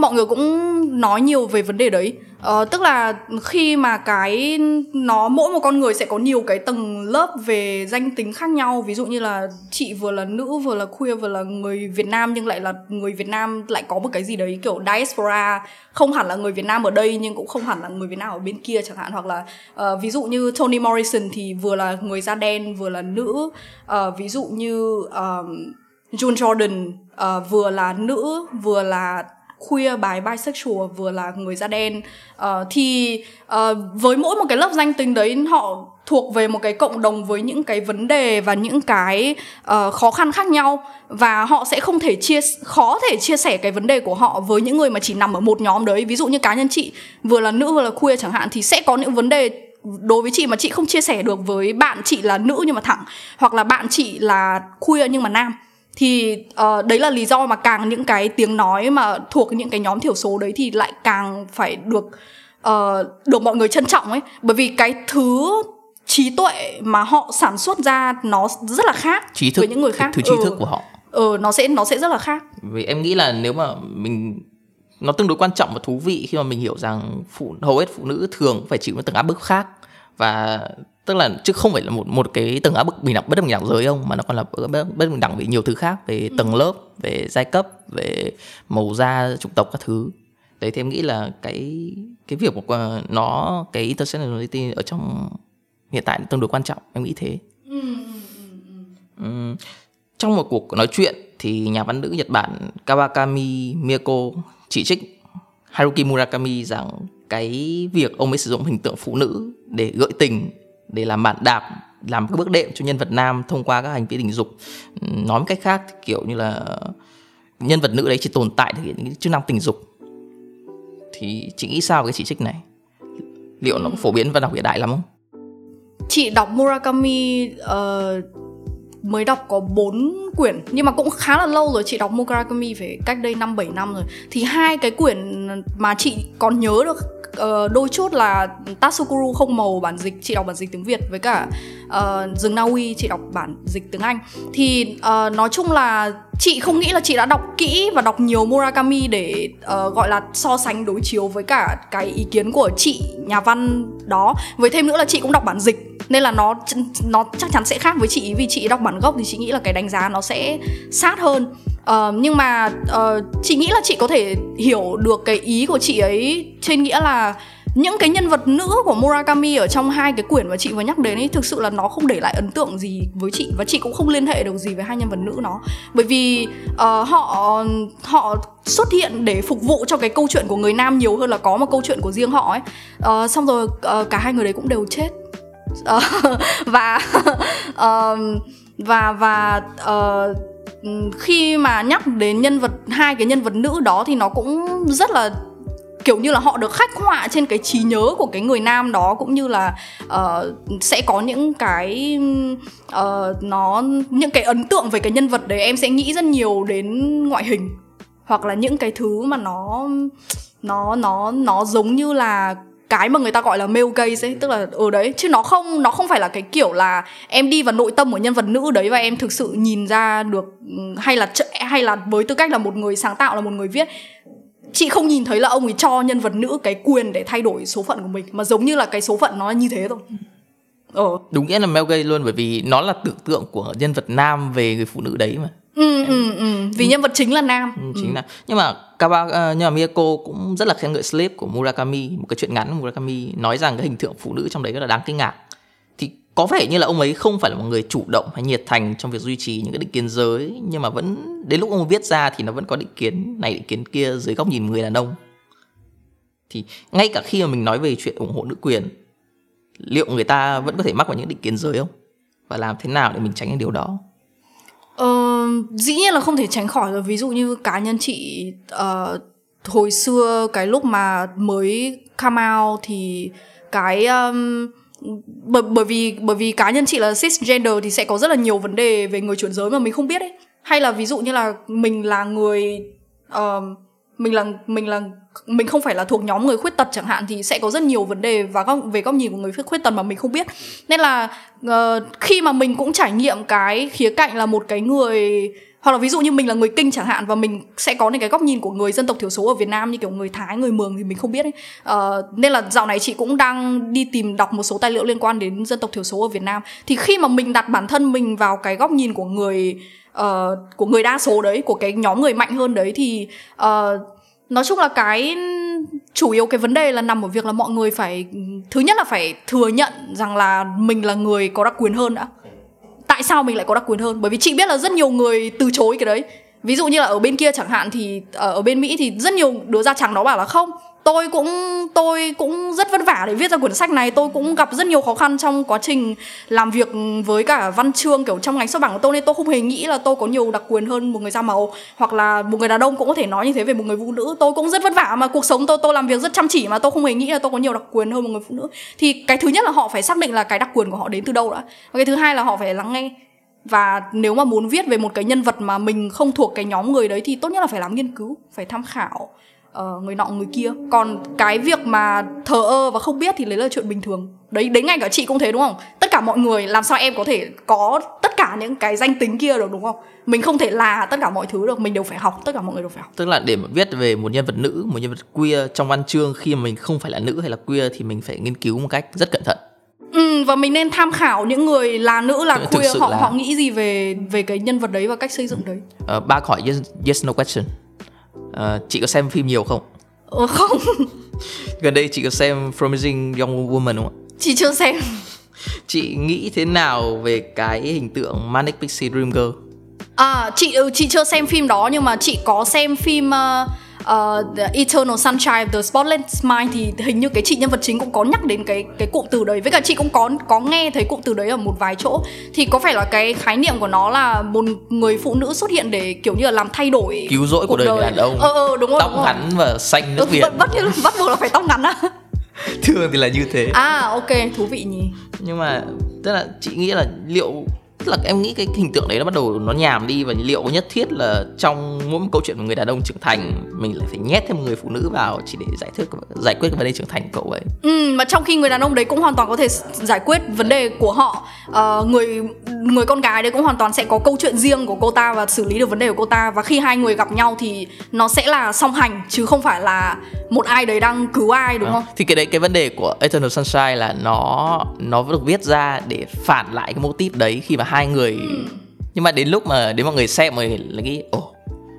mọi người cũng nói nhiều về vấn đề đấy ờ, tức là khi mà cái nó mỗi một con người sẽ có nhiều cái tầng lớp về danh tính khác nhau. Ví dụ như là chị vừa là nữ vừa là queer vừa là người Việt Nam nhưng lại là người Việt Nam lại có một cái gì đấy kiểu diaspora. Không hẳn là người Việt Nam ở đây nhưng cũng không hẳn là người Việt Nam ở bên kia chẳng hạn. Hoặc là uh, ví dụ như Toni Morrison thì vừa là người da đen vừa là nữ. Uh, ví dụ như um, June Jordan uh, vừa là nữ vừa là queer bài bisexual vừa là người da đen. Uh, thì uh, với mỗi một cái lớp danh tính đấy họ thuộc về một cái cộng đồng với những cái vấn đề và những cái uh, khó khăn khác nhau. Và họ sẽ không thể chia khó thể chia sẻ cái vấn đề của họ với những người mà chỉ nằm ở một nhóm đấy. Ví dụ như cá nhân chị vừa là nữ vừa là queer chẳng hạn thì sẽ có những vấn đề đối với chị mà chị không chia sẻ được với bạn chị là nữ nhưng mà thẳng hoặc là bạn chị là queer nhưng mà nam thì uh, đấy là lý do mà càng những cái tiếng nói mà thuộc những cái nhóm thiểu số đấy thì lại càng phải được uh, được mọi người trân trọng ấy. Bởi vì cái thứ trí tuệ mà họ sản xuất ra nó rất là khác trí thức với những người khác. thứ trí ừ. thức của họ. Ừ nó sẽ nó sẽ rất là khác. Vì em nghĩ là nếu mà mình nó tương đối quan trọng và thú vị khi mà mình hiểu rằng phụ hầu hết phụ nữ thường phải chịu những tầng áp bức khác và tức là chứ không phải là một một cái tầng áp bức bình đẳng bất bình đẳng giới không mà nó còn là bất bình đẳng về nhiều thứ khác về ừ. tầng lớp về giai cấp về màu da chủng tộc các thứ. Đấy thì em nghĩ là cái cái việc của nó cái intersectionality ở trong hiện tại tương đối quan trọng em nghĩ thế. Ừ, ừ, trong một cuộc nói chuyện thì nhà văn nữ Nhật Bản Kawakami Miyako chỉ trích Haruki Murakami rằng cái việc ông ấy sử dụng hình tượng phụ nữ để gợi tình để làm bạn đạp làm cái bước đệm cho nhân vật nam thông qua các hành vi tình dục. Nói một cách khác kiểu như là nhân vật nữ đấy chỉ tồn tại thực hiện những chức năng tình dục. Thì chị nghĩ sao về cái chỉ trích này? Liệu nó có phổ biến và đọc hiện đại lắm không? Chị đọc Murakami uh, mới đọc có 4 quyển nhưng mà cũng khá là lâu rồi. Chị đọc Murakami phải cách đây 5 7 năm rồi. Thì hai cái quyển mà chị còn nhớ được uh, đôi chút là Tatsukuru không màu bản dịch chị đọc bản dịch tiếng Việt với cả uh, rừng Na Uy chị đọc bản dịch tiếng Anh. Thì uh, nói chung là chị không nghĩ là chị đã đọc kỹ và đọc nhiều Murakami để uh, gọi là so sánh đối chiếu với cả cái ý kiến của chị nhà văn đó. Với thêm nữa là chị cũng đọc bản dịch nên là nó nó chắc chắn sẽ khác với chị. Vì chị đọc bản gốc thì chị nghĩ là cái đánh giá nó sẽ sát hơn. Uh, nhưng mà uh, chị nghĩ là chị có thể hiểu được cái ý của chị ấy trên nghĩa là những cái nhân vật nữ của Murakami ở trong hai cái quyển mà chị vừa nhắc đến ấy thực sự là nó không để lại ấn tượng gì với chị và chị cũng không liên hệ được gì với hai nhân vật nữ nó. Bởi vì uh, họ họ xuất hiện để phục vụ cho cái câu chuyện của người nam nhiều hơn là có một câu chuyện của riêng họ ấy. Uh, xong rồi uh, cả hai người đấy cũng đều chết. Uh, (laughs) và uh, (laughs) và và uh, khi mà nhắc đến nhân vật hai cái nhân vật nữ đó thì nó cũng rất là kiểu như là họ được khắc họa trên cái trí nhớ của cái người nam đó cũng như là uh, sẽ có những cái uh, nó những cái ấn tượng về cái nhân vật đấy em sẽ nghĩ rất nhiều đến ngoại hình. Hoặc là những cái thứ mà nó nó nó nó giống như là cái mà người ta gọi là male gaze ấy tức là ở ừ đấy. Chứ nó không nó không phải là cái kiểu là em đi vào nội tâm của nhân vật nữ đấy và em thực sự nhìn ra được ừ, hay là hay là với tư cách là một người sáng tạo là một người viết chị không nhìn thấy là ông ấy cho nhân vật nữ cái quyền để thay đổi số phận của mình mà giống như là cái số phận nó như thế thôi ờ đúng nghĩa là male gaze luôn bởi vì nó là tưởng tượng của nhân vật nam về người phụ nữ đấy mà ừ, ừ, ừ. vì ừ. nhân vật chính là nam ừ, chính ừ. là nhưng mà Kawa uh, nhưng mà Miyako cũng rất là khen ngợi Slave của Murakami một cái chuyện ngắn của Murakami nói rằng cái hình tượng phụ nữ trong đấy rất là đáng kinh ngạc có vẻ như là ông ấy không phải là một người chủ động hay nhiệt thành trong việc duy trì những cái định kiến giới nhưng mà vẫn đến lúc ông viết ra thì nó vẫn có định kiến này định kiến kia dưới góc nhìn người đàn ông. Thì ngay cả khi mà mình nói về chuyện ủng hộ nữ quyền liệu người ta vẫn có thể mắc vào những định kiến giới không? Và làm thế nào để mình tránh những điều đó? Ờ, dĩ nhiên là không thể tránh khỏi rồi. Ví dụ như cá nhân chị uh, hồi xưa cái lúc mà mới come out thì cái um, bởi bởi vì bởi vì cá nhân chị là cisgender thì sẽ có rất là nhiều vấn đề về người chuyển giới mà mình không biết ấy. Hay là ví dụ như là mình là người uh, mình là mình là mình không phải là thuộc nhóm người khuyết tật chẳng hạn thì sẽ có rất nhiều vấn đề và góc, về góc nhìn của người khuyết tật mà mình không biết. Nên là uh, khi mà mình cũng trải nghiệm cái khía cạnh là một cái người hoặc là ví dụ như mình là người kinh chẳng hạn và mình sẽ có những cái góc nhìn của người dân tộc thiểu số ở Việt Nam như kiểu người Thái, người Mường thì mình không biết ấy. Uh, nên là dạo này chị cũng đang đi tìm đọc một số tài liệu liên quan đến dân tộc thiểu số ở Việt Nam. Thì khi mà mình đặt bản thân mình vào cái góc nhìn của người uh, của người đa số đấy, của cái nhóm người mạnh hơn đấy thì uh, nói chung là cái chủ yếu cái vấn đề là nằm ở việc là mọi người phải thứ nhất là phải thừa nhận rằng là mình là người có đặc quyền hơn đã tại sao mình lại có đặc quyền hơn? Bởi vì chị biết là rất nhiều người từ chối cái đấy. Ví dụ như là ở bên kia chẳng hạn thì ờ, ở bên mỹ thì rất nhiều đứa da trắng nó bảo là không tôi cũng tôi cũng rất vất vả để viết ra quyển sách này. Tôi cũng gặp rất nhiều khó khăn trong quá trình làm việc với cả văn chương, kiểu, trong ngành xuất bản của tôi. Nên tôi không hề nghĩ là tôi có nhiều đặc quyền hơn một người da màu, hoặc là một người đàn ông cũng có thể nói như thế về một người phụ nữ. Tôi cũng rất vất vả mà cuộc sống tôi tôi làm việc rất chăm chỉ mà tôi không hề nghĩ là tôi có nhiều đặc quyền hơn một người phụ nữ. Thì cái thứ nhất là họ phải xác định là cái đặc quyền của họ đến từ đâu đã. Và cái thứ hai là họ phải lắng nghe. Và nếu mà muốn viết về một cái nhân vật mà mình không thuộc cái nhóm người đấy thì tốt nhất là phải làm nghiên cứu, phải tham khảo uh, người nọ người kia. Còn cái việc mà thờ ơ và không biết thì đấy là chuyện bình thường. Đấy đấy ngay cả chị cũng thế đúng không? Tất cả mọi người làm sao em có thể có tất cả những cái danh tính kia được đúng không? Mình không thể là tất cả mọi thứ được mình đều phải học tất cả mọi người đều phải học. Tức là để mà viết về một nhân vật nữ một nhân vật queer trong văn chương khi mà mình không phải là nữ hay là queer thì mình phải nghiên cứu một cách rất cẩn thận. Ừ, và mình nên tham khảo những người là nữ là queer họ là... họ nghĩ gì về về cái nhân vật đấy và cách xây dựng đấy. Uh, ba hỏi yes, yes no question. Uh, chị có xem phim nhiều không? Ờ, không (laughs) Gần đây chị có xem Promising Young Woman không ạ? Chị chưa xem (laughs) Chị nghĩ thế nào về cái hình tượng Manic Pixie Dream Girl? À, chị ừ, chị chưa xem phim đó nhưng mà chị có xem phim uh, uh, The Eternal Sunshine of the Spotless Mind thì hình như cái chị nhân vật chính cũng có nhắc đến cái cái cụm từ đấy. Với cả chị cũng có có nghe thấy cụm từ đấy ở một vài chỗ. Thì có phải là cái khái niệm của nó là một người phụ nữ xuất hiện để kiểu như là làm thay đổi cứu rỗi cuộc đời, đời. đàn ông. Ờ, ờ đúng rồi tóc đúng ngắn rồi. và xanh nước ừ, bắt, bắt, bắt buộc là phải tóc ngắn á. (laughs) Thường thì là như thế. À ok thú vị nhỉ. Nhưng mà tức là chị nghĩ là liệu tức là em nghĩ cái hình tượng đấy nó bắt đầu nó nhàm đi và liệu nhất thiết là trong mỗi một câu chuyện của người đàn ông trưởng thành mình lại phải nhét thêm người phụ nữ vào chỉ để giải thích giải quyết cái vấn đề trưởng thành cậu ấy? Ừ mà trong khi người đàn ông đấy cũng hoàn toàn có thể giải quyết vấn đề của họ uh, người người con gái đấy cũng hoàn toàn sẽ có câu chuyện riêng của cô ta và xử lý được vấn đề của cô ta. Và khi hai người gặp nhau thì nó sẽ là song hành chứ không phải là một ai đấy đang cứu ai đúng à, không? thì cái đấy cái vấn đề của Eternal Sunshine là nó nó được viết ra để phản lại cái mô típ đấy khi mà hai người ừ. nhưng mà đến lúc mà đến mọi người xem người là nghĩ ồ oh,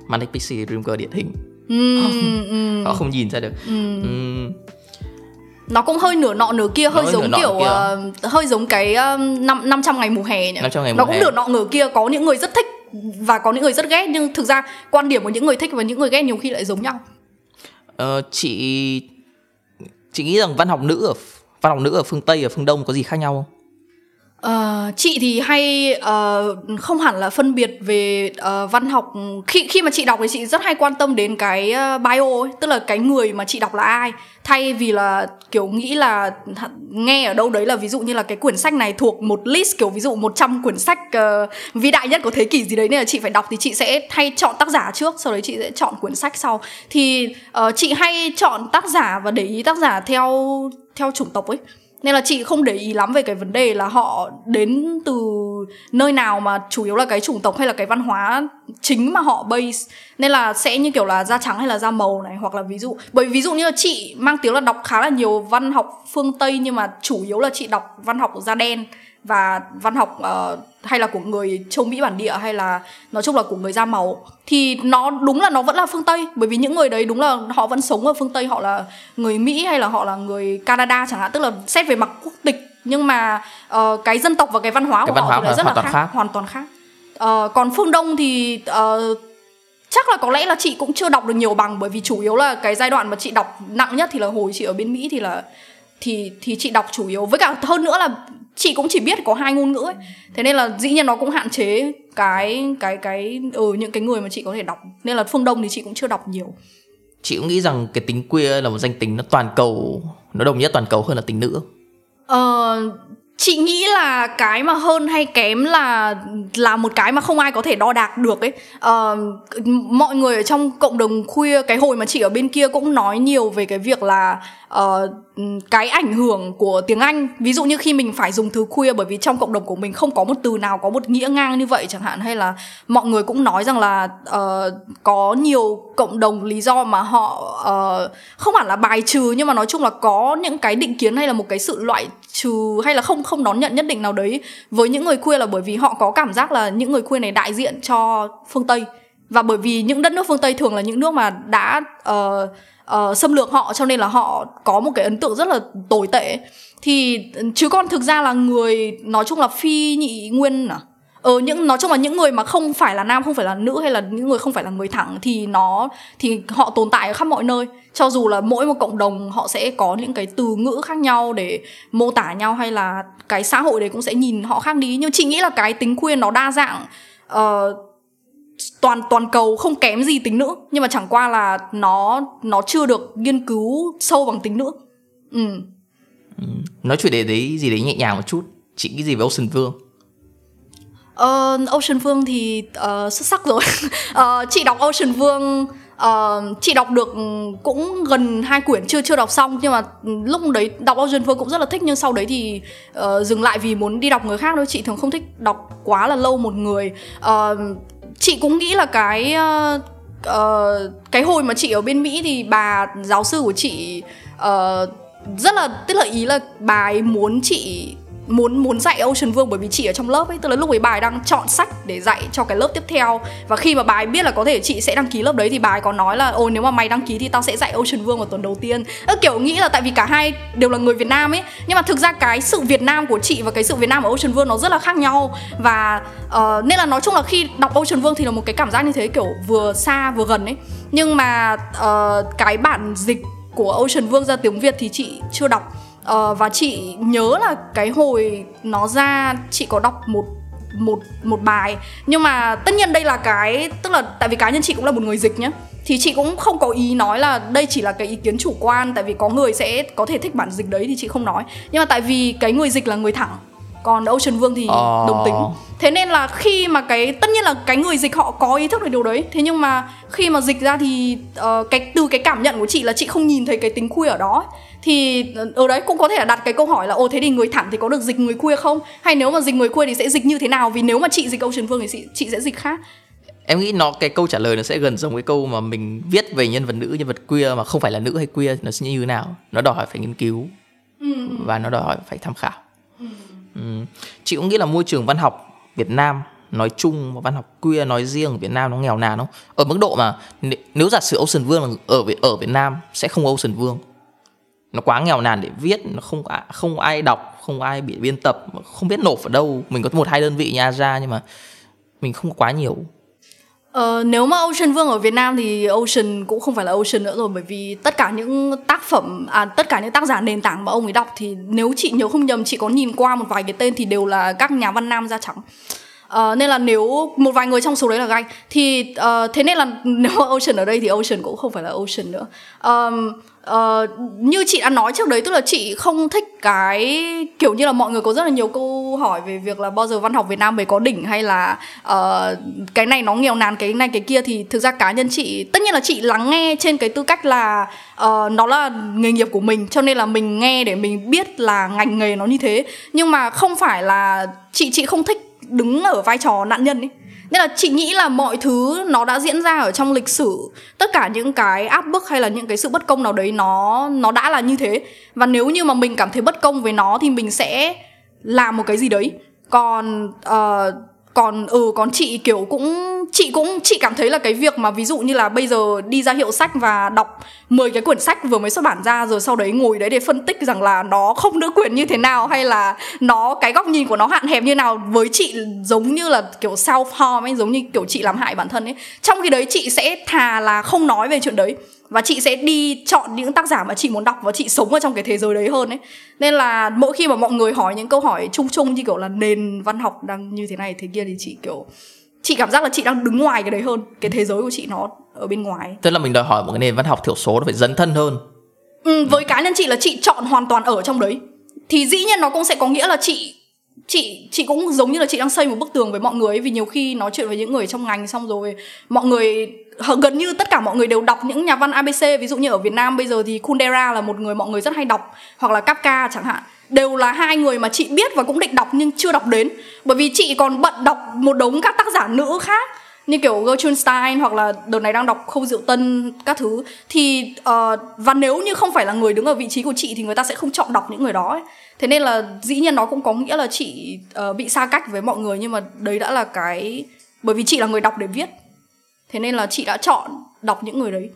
Manic Pixie Dream Girl điển hình ừ, ừ. họ không nhìn ra được ừ. Ừ. nó cũng hơi nửa nọ nửa kia hơi nó giống kiểu uh, hơi giống cái uh, năm năm trăm ngày mùa hè nhỉ 500 ngày mùa nó cũng hè. nửa nọ nửa kia có những người rất thích và có những người rất ghét nhưng thực ra quan điểm của những người thích và những người ghét nhiều khi lại giống nhau uh, chị chị nghĩ rằng văn học nữ ở văn học nữ ở phương tây và phương đông có gì khác nhau không Uh, chị thì hay uh, không hẳn là phân biệt về uh, văn học. Khi khi mà chị đọc thì chị rất hay quan tâm đến cái uh, bio ấy, tức là cái người mà chị đọc là ai. Thay vì là kiểu nghĩ là nghe ở đâu đấy là ví dụ như là cái quyển sách này thuộc một list kiểu ví dụ 100 quyển sách uh, vĩ đại nhất của thế kỷ gì đấy nên là chị phải đọc thì chị sẽ hay chọn tác giả trước sau đấy chị sẽ chọn quyển sách sau. Thì uh, chị hay chọn tác giả và để ý tác giả theo theo chủng tộc ấy nên là chị không để ý lắm về cái vấn đề là họ đến từ nơi nào mà chủ yếu là cái chủng tộc hay là cái văn hóa chính mà họ base. Nên là sẽ như kiểu là da trắng hay là da màu này, hoặc là ví dụ, bởi ví dụ như là chị mang tiếng là đọc khá là nhiều văn học phương tây, nhưng mà chủ yếu là chị đọc văn học da đen và văn học uh, hay là của người châu Mỹ bản địa hay là nói chung là của người da màu thì nó đúng là nó vẫn là phương Tây. Bởi vì những người đấy đúng là họ vẫn sống ở phương Tây. Họ là người Mỹ hay là họ là người Canada chẳng hạn. Tức là xét về mặt quốc tịch nhưng mà uh, cái dân tộc và cái văn hóa cái của văn họ thì là rất là khác, khác. hoàn toàn khác. Uh, còn phương Đông thì uh, chắc là có lẽ là chị cũng chưa đọc được nhiều bằng. Bởi vì chủ yếu là cái giai đoạn mà chị đọc nặng nhất thì là hồi chị ở bên Mỹ thì là thì thì chị đọc chủ yếu. Với cả hơn nữa là chị cũng chỉ biết có hai ngôn ngữ ấy. Thế nên là dĩ nhiên nó cũng hạn chế cái cái cái ừ những cái người mà chị có thể đọc. Nên là phương đông thì chị cũng chưa đọc nhiều. Chị cũng nghĩ rằng cái tính queer là một danh tính nó toàn cầu nó đồng nhất toàn cầu hơn là tính nữ. Ờ chị nghĩ là cái mà hơn hay kém là là một cái mà không ai có thể đo đạc được ấy. Uh, mọi người ở trong cộng đồng khuya cái hồi mà chị ở bên kia cũng nói nhiều về cái việc là uh, cái ảnh hưởng của tiếng Anh ví dụ như khi mình phải dùng từ queer bởi vì trong cộng đồng của mình không có một từ nào có một nghĩa ngang như vậy chẳng hạn hay là mọi người cũng nói rằng là uh, có nhiều cộng đồng lý do mà họ uh, không hẳn là bài trừ nhưng mà nói chung là có những cái định kiến hay là một cái sự loại trừ hay là không không đón nhận nhất định nào đấy với những người queer là bởi vì họ có cảm giác là những người queer này đại diện cho phương Tây và bởi vì những đất nước phương Tây thường là những nước mà đã uh, uh, xâm lược họ cho nên là họ có một cái ấn tượng rất là tồi tệ. Thì ừ, chứ còn thực ra là người nói chung là phi nhị nguyên à ờ những nói chung là những người mà không phải là nam không phải là nữ hay là những người không phải là người thẳng thì nó thì họ tồn tại ở khắp mọi nơi. Cho dù là mỗi một cộng đồng họ sẽ có những cái từ ngữ khác nhau để mô tả nhau hay là cái xã hội đấy cũng sẽ nhìn họ khác đi. Nhưng chị nghĩ là cái tính quyền nó đa dạng uh, toàn toàn cầu không kém gì tính nữ nhưng mà chẳng qua là nó nó chưa được nghiên cứu sâu bằng tính nữ ừ. ừ. nói chủ đề đấy gì đấy nhẹ nhàng một chút. Chị nghĩ gì về Ocean Vương? Uh, Ocean Vương thì uh, xuất sắc rồi. Uh, (laughs) chị đọc Ocean Vương uh, chị đọc được cũng gần hai quyển chưa chưa đọc xong. Nhưng mà lúc đấy đọc Ocean Vương cũng rất là thích nhưng sau đấy thì uh, dừng lại vì muốn đi đọc người khác thôi. Chị thường không thích đọc quá là lâu một người. Uh, chị cũng nghĩ là cái uh, uh, cái hồi mà chị ở bên Mỹ thì bà giáo sư của chị uh, rất là tức là ý là bà ấy muốn chị muốn muốn dạy Ocean Vương bởi vì chị ở trong lớp ấy tức là lúc ấy bài đang chọn sách để dạy cho cái lớp tiếp theo. Và khi mà bài biết là có thể chị sẽ đăng ký lớp đấy thì bài có nói là ôi nếu mà mày đăng ký thì tao sẽ dạy Ocean Vương vào tuần đầu tiên. Ơ, kiểu nghĩ là tại vì cả hai đều là người Việt Nam ấy. Nhưng mà thực ra cái sự Việt Nam của chị và cái sự Việt Nam ở Ocean Vương nó rất là khác nhau. Và uh, nên là nói chung là khi đọc Ocean Vương thì là một cái cảm giác như thế kiểu vừa xa vừa gần ấy. Nhưng mà uh, cái bản dịch của Ocean Vương ra tiếng Việt thì chị chưa đọc uh, và chị nhớ là cái hồi nó ra chị có đọc một một một bài. Nhưng mà tất nhiên đây là cái tức là tại vì cá nhân chị cũng là một người dịch nhá. Thì chị cũng không có ý nói là đây chỉ là cái ý kiến chủ quan tại vì có người sẽ có thể thích bản dịch đấy thì chị không nói. Nhưng mà tại vì cái người dịch là người thẳng còn Ocean Vương thì ờ. đồng tính. Thế nên là khi mà cái tất nhiên là cái người dịch họ có ý thức về điều đấy. Thế nhưng mà khi mà dịch ra thì uh, cái từ cái cảm nhận của chị là chị không nhìn thấy cái tính khuya ở đó thì ở đấy cũng có thể là đặt cái câu hỏi là ồ thế thì người thẳng thì có được dịch người queer không hay nếu mà dịch người queer thì sẽ dịch như thế nào vì nếu mà chị dịch Ocean Vương thì chị, chị sẽ dịch khác em nghĩ nó cái câu trả lời nó sẽ gần giống cái câu mà mình viết về nhân vật nữ nhân vật queer mà không phải là nữ hay queer nó sẽ như thế nào nó đòi hỏi phải nghiên cứu ừ. và nó đòi hỏi phải tham khảo ừ. Ừ. chị cũng nghĩ là môi trường văn học Việt Nam nói chung và văn học queer nói riêng ở Việt Nam nó nghèo nàn không ở mức độ mà nếu giả sử Ocean Vương là ở ở Việt Nam sẽ không Ocean Vương nó quá nghèo nàn để viết nó không không ai đọc không ai bị biên tập không biết nộp ở đâu mình có một hai đơn vị nhà ra nhưng mà mình không có quá nhiều Ờ, nếu mà Ocean Vương ở Việt Nam thì Ocean cũng không phải là Ocean nữa rồi bởi vì tất cả những tác phẩm à tất cả những tác giả nền tảng mà ông ấy đọc thì nếu chị nhớ không nhầm chị có nhìn qua một vài cái tên thì đều là các nhà văn nam da trắng. Uh, nên là nếu một vài người trong số đấy là gay thì uh, thế nên là (laughs) nếu mà Ocean ở đây thì Ocean cũng không phải là Ocean nữa. Um, uh, như chị đã nói trước đấy tức là chị không thích cái kiểu như là mọi người có rất là nhiều câu hỏi về việc là bao giờ văn học Việt Nam mới có đỉnh hay là uh, cái này nó nghèo nàn cái này cái kia. Thì thực ra cá nhân chị tất nhiên là chị lắng nghe trên cái tư cách là uh, nó là nghề nghiệp của mình cho nên là mình nghe để mình biết là ngành nghề nó như thế. Nhưng mà không phải là chị chị không thích đứng ở vai trò nạn nhân ấy nên là chị nghĩ là mọi thứ nó đã diễn ra ở trong lịch sử. Tất cả những cái áp bức hay là những cái sự bất công nào đấy nó nó đã là như thế. Và nếu như mà mình cảm thấy bất công với nó thì mình sẽ làm một cái gì đấy. Còn uh, còn ừ còn chị kiểu cũng, chị cũng, chị cảm thấy là cái việc mà ví dụ như là bây giờ đi ra hiệu sách và đọc 10 cái quyển sách vừa mới xuất bản ra rồi sau đấy ngồi đấy để phân tích rằng là nó không nữ quyền như thế nào hay là nó, cái góc nhìn của nó hạn hẹp như nào với chị giống như là kiểu self harm ấy, giống như kiểu chị làm hại bản thân ấy. Trong khi đấy chị sẽ thà là không nói về chuyện đấy và chị sẽ đi chọn những tác giả mà chị muốn đọc và chị sống ở trong cái thế giới đấy hơn ấy. Nên là mỗi khi mà mọi người hỏi những câu hỏi chung chung như kiểu là nền văn học đang như thế này thế kia thì chị kiểu chị cảm giác là chị đang đứng ngoài cái đấy hơn cái thế giới của chị nó ở bên ngoài. Tức là mình đòi hỏi một cái nền văn học thiểu số nó phải dấn thân hơn. Ừ, với cá nhân chị là chị chọn hoàn toàn ở trong đấy. Thì dĩ nhiên nó cũng sẽ có nghĩa là chị chị chị cũng giống như là chị đang xây một bức tường với mọi người ấy, vì nhiều khi nói chuyện với những người trong ngành xong rồi mọi người gần như tất cả mọi người đều đọc những nhà văn ABC ví dụ như ở Việt Nam bây giờ thì Kundera là một người mọi người rất hay đọc hoặc là Kafka chẳng hạn. Đều là hai người mà chị biết và cũng định đọc nhưng chưa đọc đến. Bởi vì chị còn bận đọc một đống các tác giả nữ khác như kiểu Gertrude Stein hoặc là đợt này đang đọc Khâu Diệu Tân các thứ. Thì uh, và nếu như không phải là người đứng ở vị trí của chị thì người ta sẽ không chọn đọc những người đó ấy thế nên là dĩ nhiên nó cũng có nghĩa là chị uh, bị xa cách với mọi người nhưng mà đấy đã là cái bởi vì chị là người đọc để viết. Thế nên là chị đã chọn đọc những người đấy.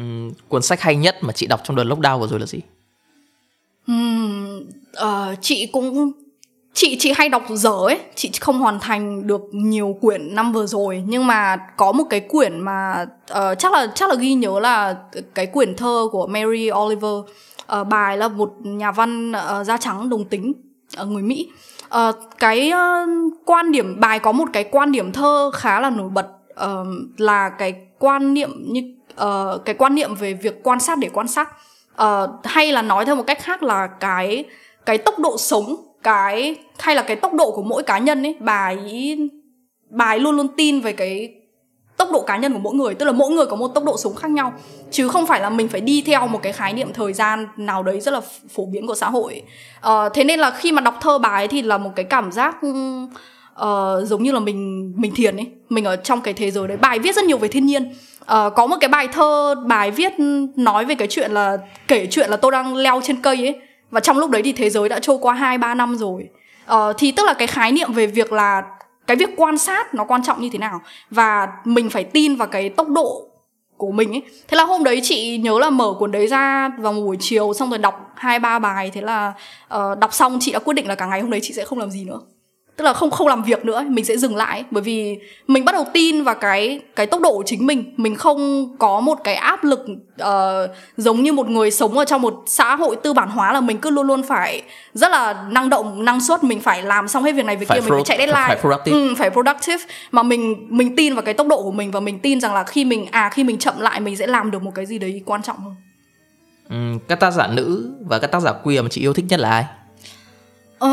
Uhm, cuốn sách hay nhất mà chị đọc trong đợt lockdown vừa rồi là gì? Uhm, uh, chị cũng chị chị hay đọc dở ấy. Chị không hoàn thành được nhiều quyển năm vừa rồi nhưng mà có một cái quyển mà uh, chắc là chắc là ghi nhớ là cái quyển thơ của Mary Oliver uh, bài là một nhà văn uh, da trắng đồng tính ở người Mỹ. Uh, cái uh, quan điểm bài có một cái quan điểm thơ khá là nổi bật uh, là cái quan niệm như uh, cái quan niệm về việc quan sát để quan sát. Uh, hay là nói theo một cách khác là cái cái tốc độ sống cái hay là cái tốc độ của mỗi cá nhân ấy bà ấy bà ấy luôn luôn tin về cái tốc độ cá nhân của mỗi người tức là mỗi người có một tốc độ sống khác nhau. Chứ không phải là mình phải đi theo một cái khái niệm thời gian nào đấy rất là phổ biến của xã hội. Uh, thế nên là khi mà đọc thơ bài thì là một cái cảm giác uh, giống như là mình mình thiền ấy. Mình ở trong cái thế giới đấy. Bài viết rất nhiều về thiên nhiên. Uh, có một cái bài thơ bài viết nói về cái chuyện là kể chuyện là tôi đang leo trên cây ấy. Và trong lúc đấy thì thế giới đã trôi qua hai ba năm rồi. Uh, thì tức là cái khái niệm về việc là cái việc quan sát nó quan trọng như thế nào và mình phải tin vào cái tốc độ của mình ấy. Thế là hôm đấy chị nhớ là mở cuốn đấy ra vào một buổi chiều xong rồi đọc hai ba bài. Thế là uh, đọc xong chị đã quyết định là cả ngày hôm đấy chị sẽ không làm gì nữa tức là không không làm việc nữa mình sẽ dừng lại bởi vì mình bắt đầu tin vào cái cái tốc độ của chính mình. Mình không có một cái áp lực uh, giống như một người sống ở trong một xã hội tư bản hóa là mình cứ luôn luôn phải rất là năng động năng suất. Mình phải làm xong hết việc này việc kia mình phải chạy deadline. phải productive. Ừ, phải productive. Mà mình mình tin vào cái tốc độ của mình và mình tin rằng là khi mình à khi mình chậm lại mình sẽ làm được một cái gì đấy quan trọng hơn. Ừ, các tác giả nữ và các tác giả queer mà chị yêu thích nhất là ai Ờ,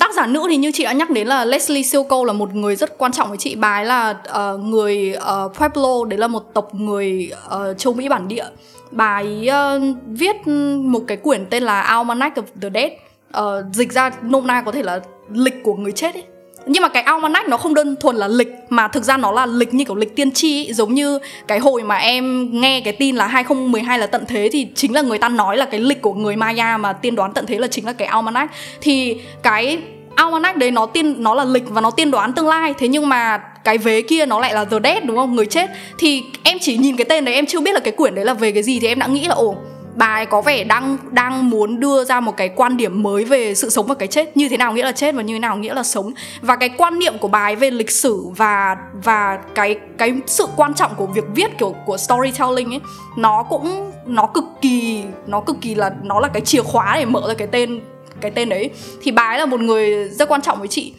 tác giả nữ thì như chị đã nhắc đến là Leslie Silko là một người rất quan trọng với chị. Bà ấy là uh, người uh, Pueblo đấy là một tộc người uh, châu Mỹ bản địa. Bà ấy uh, viết một cái quyển tên là Almanac of the Dead. Uh, dịch ra nôm na có thể là lịch của người chết ấy nhưng mà cái almanac nó không đơn thuần là lịch, mà thực ra nó là lịch như kiểu lịch tiên tri ấy. giống như cái hồi mà em nghe cái tin là 2012 là tận thế thì chính là người ta nói là cái lịch của người Maya mà tiên đoán tận thế là chính là cái almanac. Thì cái almanac đấy nó tiên, nó là lịch và nó tiên đoán tương lai. Thế nhưng mà cái vế kia nó lại là the dead, đúng không? Người chết. Thì em chỉ nhìn cái tên đấy, em chưa biết là cái quyển đấy là về cái gì thì em đã nghĩ là, ồ bà ấy có vẻ đang đang muốn đưa ra một cái quan điểm mới về sự sống và cái chết, như thế nào nghĩa là chết và như thế nào nghĩa là sống. Và cái quan niệm của bà ấy về lịch sử và và cái cái sự quan trọng của việc viết, kiểu, của storytelling ấy, nó cũng, nó cực kỳ, nó cực kỳ là, nó là cái chìa khóa để mở ra cái tên cái tên đấy. Thì bà ấy là một người rất quan trọng với chị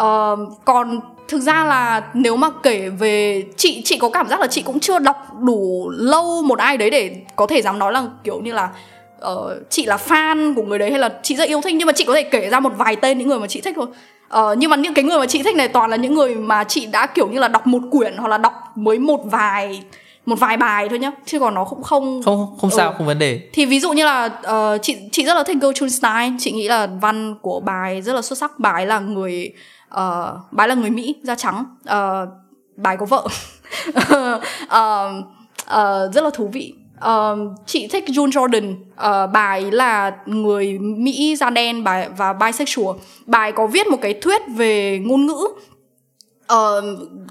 uh, còn thực ra là nếu mà kể về chị chị có cảm giác là chị cũng chưa đọc đủ lâu một ai đấy để có thể dám nói là kiểu như là uh, chị là fan của người đấy hay là chị rất yêu thích. Nhưng mà chị có thể kể ra một vài tên những người mà chị thích thôi. Uh, nhưng mà những cái người mà chị thích này toàn là những người mà chị đã kiểu như là đọc một quyển hoặc là đọc mới một vài một vài bài thôi nhá. Chứ còn nó cũng không không không sao ừ. không vấn đề. Thì ví dụ như là uh, chị chị rất là thích Gertrude Stein. Chị nghĩ là văn của bài rất là xuất sắc. Bài là người uh, bà là người mỹ da trắng. Uh, bà có vợ. Uh, (laughs) uh, rất là thú vị. Uh, chị thích June Jordan. Uh, bà ấy là người mỹ da đen bà và bisexual. Bà ấy có viết một cái thuyết về ngôn ngữ Uh,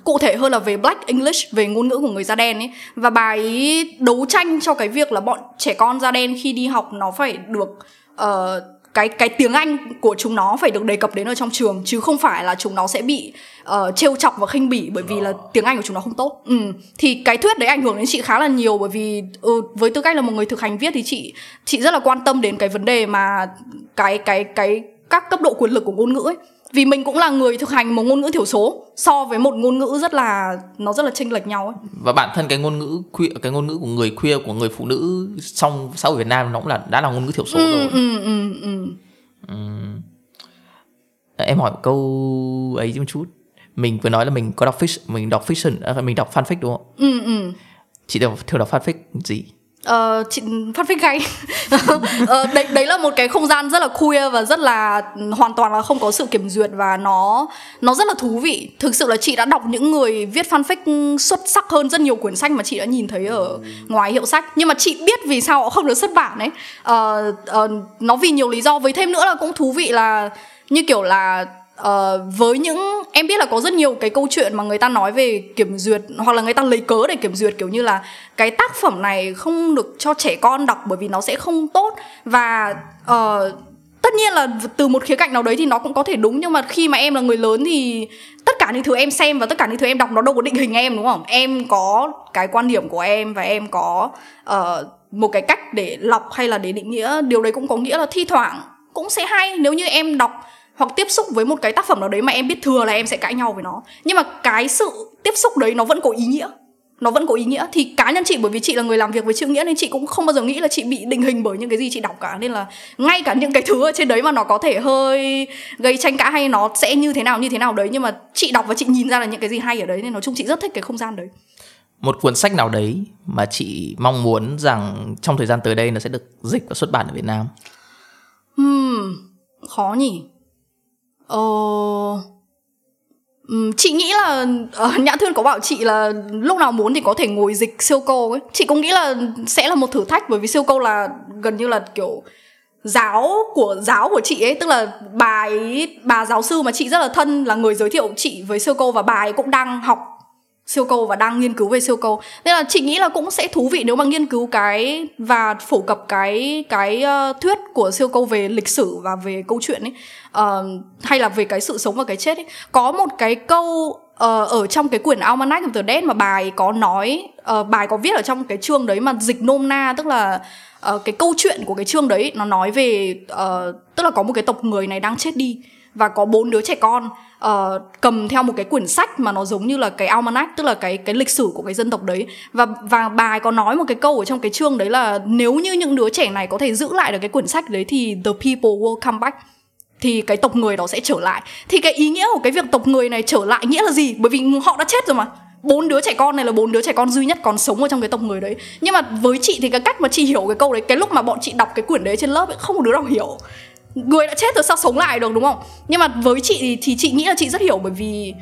cụ thể hơn là về Black English về ngôn ngữ của người da đen ấy. Và bà ấy đấu tranh cho cái việc là bọn trẻ con da đen khi đi học nó phải được uh, cái cái tiếng Anh của chúng nó phải được đề cập đến ở trong trường chứ không phải là chúng nó sẽ bị uh, trêu chọc và khinh bỉ bởi vì là tiếng Anh của chúng nó không tốt. Ừ. Thì cái thuyết đấy ảnh hưởng đến chị khá là nhiều bởi vì ừ, với tư cách là một người thực hành viết thì chị chị rất là quan tâm đến cái vấn đề mà cái cái cái các cấp độ quyền lực của ngôn ngữ ấy vì mình cũng là người thực hành một ngôn ngữ thiểu số so với một ngôn ngữ rất là nó rất là chênh lệch nhau ấy. Và bản thân cái ngôn ngữ queer cái ngôn ngữ của người queer của người phụ nữ trong xã hội Việt Nam nó cũng là đã là ngôn ngữ thiểu số ừ, rồi. ừ, ừ, ừ. Ừm. em hỏi một câu ấy một chút. Mình vừa nói là mình có đọc fiction mình đọc fiction à, mình đọc fanfic đúng không? Ừ ừ. Chị đọc thường đọc fanfic gì uh, chị phát phích gay uh, đấy đấy là một cái không gian rất là queer và rất là hoàn toàn là không có sự kiểm duyệt và nó nó rất là thú vị. Thực sự là chị đã đọc những người viết fanfic xuất sắc hơn rất nhiều quyển sách mà chị đã nhìn thấy ở ngoài hiệu sách. Nhưng mà chị biết vì sao họ không được xuất bản ấy. Uh, uh, nó vì nhiều lý do. Với thêm nữa là cũng thú vị là như kiểu là uh, với những em biết là có rất nhiều cái câu chuyện mà người ta nói về kiểm duyệt hoặc là người ta lấy cớ để kiểm duyệt kiểu như là cái tác phẩm này không được cho trẻ con đọc bởi vì nó sẽ không tốt. Và uh, tất nhiên là từ một khía cạnh nào đấy thì nó cũng có thể đúng nhưng mà khi mà em là người lớn thì tất cả những thứ em xem và tất cả những thứ em đọc nó đâu có định hình em đúng không? Em có cái quan điểm của em và em có uh, một cái cách để lọc hay là để định nghĩa. Điều đấy cũng có nghĩa là thi thoảng cũng sẽ hay. Nếu như em đọc hoặc tiếp xúc với một cái tác phẩm nào đấy mà em biết thừa là em sẽ cãi nhau với nó. Nhưng mà cái sự tiếp xúc đấy nó vẫn có ý nghĩa. Nó vẫn có ý nghĩa. Thì cá nhân chị bởi vì chị là người làm việc với chữ nghĩa nên chị cũng không bao giờ nghĩ là chị bị định hình bởi những cái gì chị đọc cả. Nên là ngay cả những cái thứ ở trên đấy mà nó có thể hơi gây tranh cãi hay nó sẽ như thế nào như thế nào đấy. Nhưng mà chị đọc và chị nhìn ra là những cái gì hay ở đấy. Nên nói chung chị rất thích cái không gian đấy. Một cuốn sách nào đấy mà chị mong muốn rằng trong thời gian tới đây nó sẽ được dịch và xuất bản ở Việt Nam? Hmm, khó nhỉ Ờ... chị nghĩ là ờ, uh, nhã thuyên có bảo chị là lúc nào muốn thì có thể ngồi dịch siêu câu ấy. Chị cũng nghĩ là sẽ là một thử thách bởi vì siêu câu là gần như là kiểu giáo của giáo của chị ấy. Tức là bà ấy bà giáo sư mà chị rất là thân là người giới thiệu chị với siêu câu và bà ấy cũng đang học siêu câu và đang nghiên cứu về siêu câu nên là chị nghĩ là cũng sẽ thú vị nếu mà nghiên cứu cái và phổ cập cái cái uh, thuyết của siêu câu về lịch sử và về câu chuyện ấy uh, hay là về cái sự sống và cái chết ấy. Có một cái câu uh, ở trong cái quyển Almanac of the Dead mà bài có nói uh, bài có viết ở trong cái chương đấy mà dịch nôm na tức là uh, cái câu chuyện của cái chương đấy nó nói về uh, tức là có một cái tộc người này đang chết đi và có bốn đứa trẻ con uh, cầm theo một cái quyển sách mà nó giống như là cái almanac tức là cái cái lịch sử của cái dân tộc đấy. Và và bài có nói một cái câu ở trong cái chương đấy là nếu như những đứa trẻ này có thể giữ lại được cái quyển sách đấy thì the people will come back thì cái tộc người đó sẽ trở lại. Thì cái ý nghĩa của cái việc tộc người này trở lại nghĩa là gì? Bởi vì họ đã chết rồi mà. Bốn đứa trẻ con này là bốn đứa trẻ con duy nhất còn sống ở trong cái tộc người đấy. Nhưng mà với chị thì cái cách mà chị hiểu cái câu đấy cái lúc mà bọn chị đọc cái quyển đấy trên lớp ấy, không một đứa nào hiểu người đã chết rồi sao sống lại được đúng không? Nhưng mà với chị thì, thì chị nghĩ là chị rất hiểu bởi vì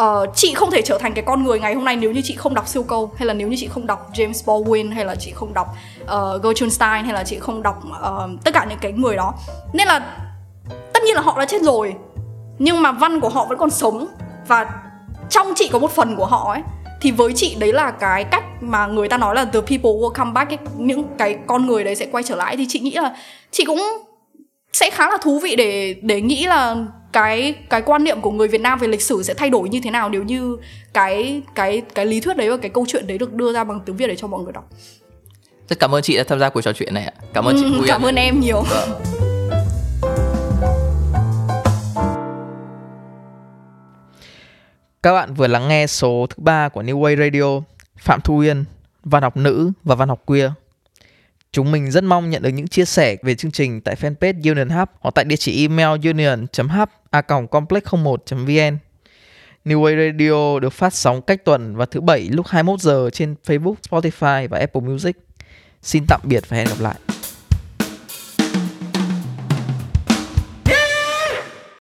uh, chị không thể trở thành cái con người ngày hôm nay nếu như chị không đọc siêu câu hay là nếu như chị không đọc James Baldwin hay là chị không đọc uh, Gertrude Stein hay là chị không đọc uh, tất cả những cái người đó. Nên là tất nhiên là họ đã chết rồi nhưng mà văn của họ vẫn còn sống. Và trong chị có một phần của họ ấy thì với chị đấy là cái cách mà người ta nói là the people will come back ấy, những cái con người đấy sẽ quay trở lại. Thì chị nghĩ là chị cũng sẽ khá là thú vị để để nghĩ là cái cái quan niệm của người Việt Nam về lịch sử sẽ thay đổi như thế nào nếu như cái cái cái lý thuyết đấy và cái câu chuyện đấy được đưa ra bằng tiếng Việt để cho mọi người đọc. Rất cảm ơn chị đã tham gia cuộc trò chuyện này ạ. Cảm ơn chị ừ, Cảm ơn em nhiều. Vâng. Các bạn vừa lắng nghe số thứ ba của New Way Radio, Phạm Thu Yên, văn học nữ và văn học queer. Chúng mình rất mong nhận được những chia sẻ về chương trình tại fanpage Union Hub hoặc tại địa chỉ email union.hub@complex01.vn. New Way Radio được phát sóng cách tuần vào thứ bảy lúc 21 giờ trên Facebook, Spotify và Apple Music. Xin tạm biệt và hẹn gặp lại.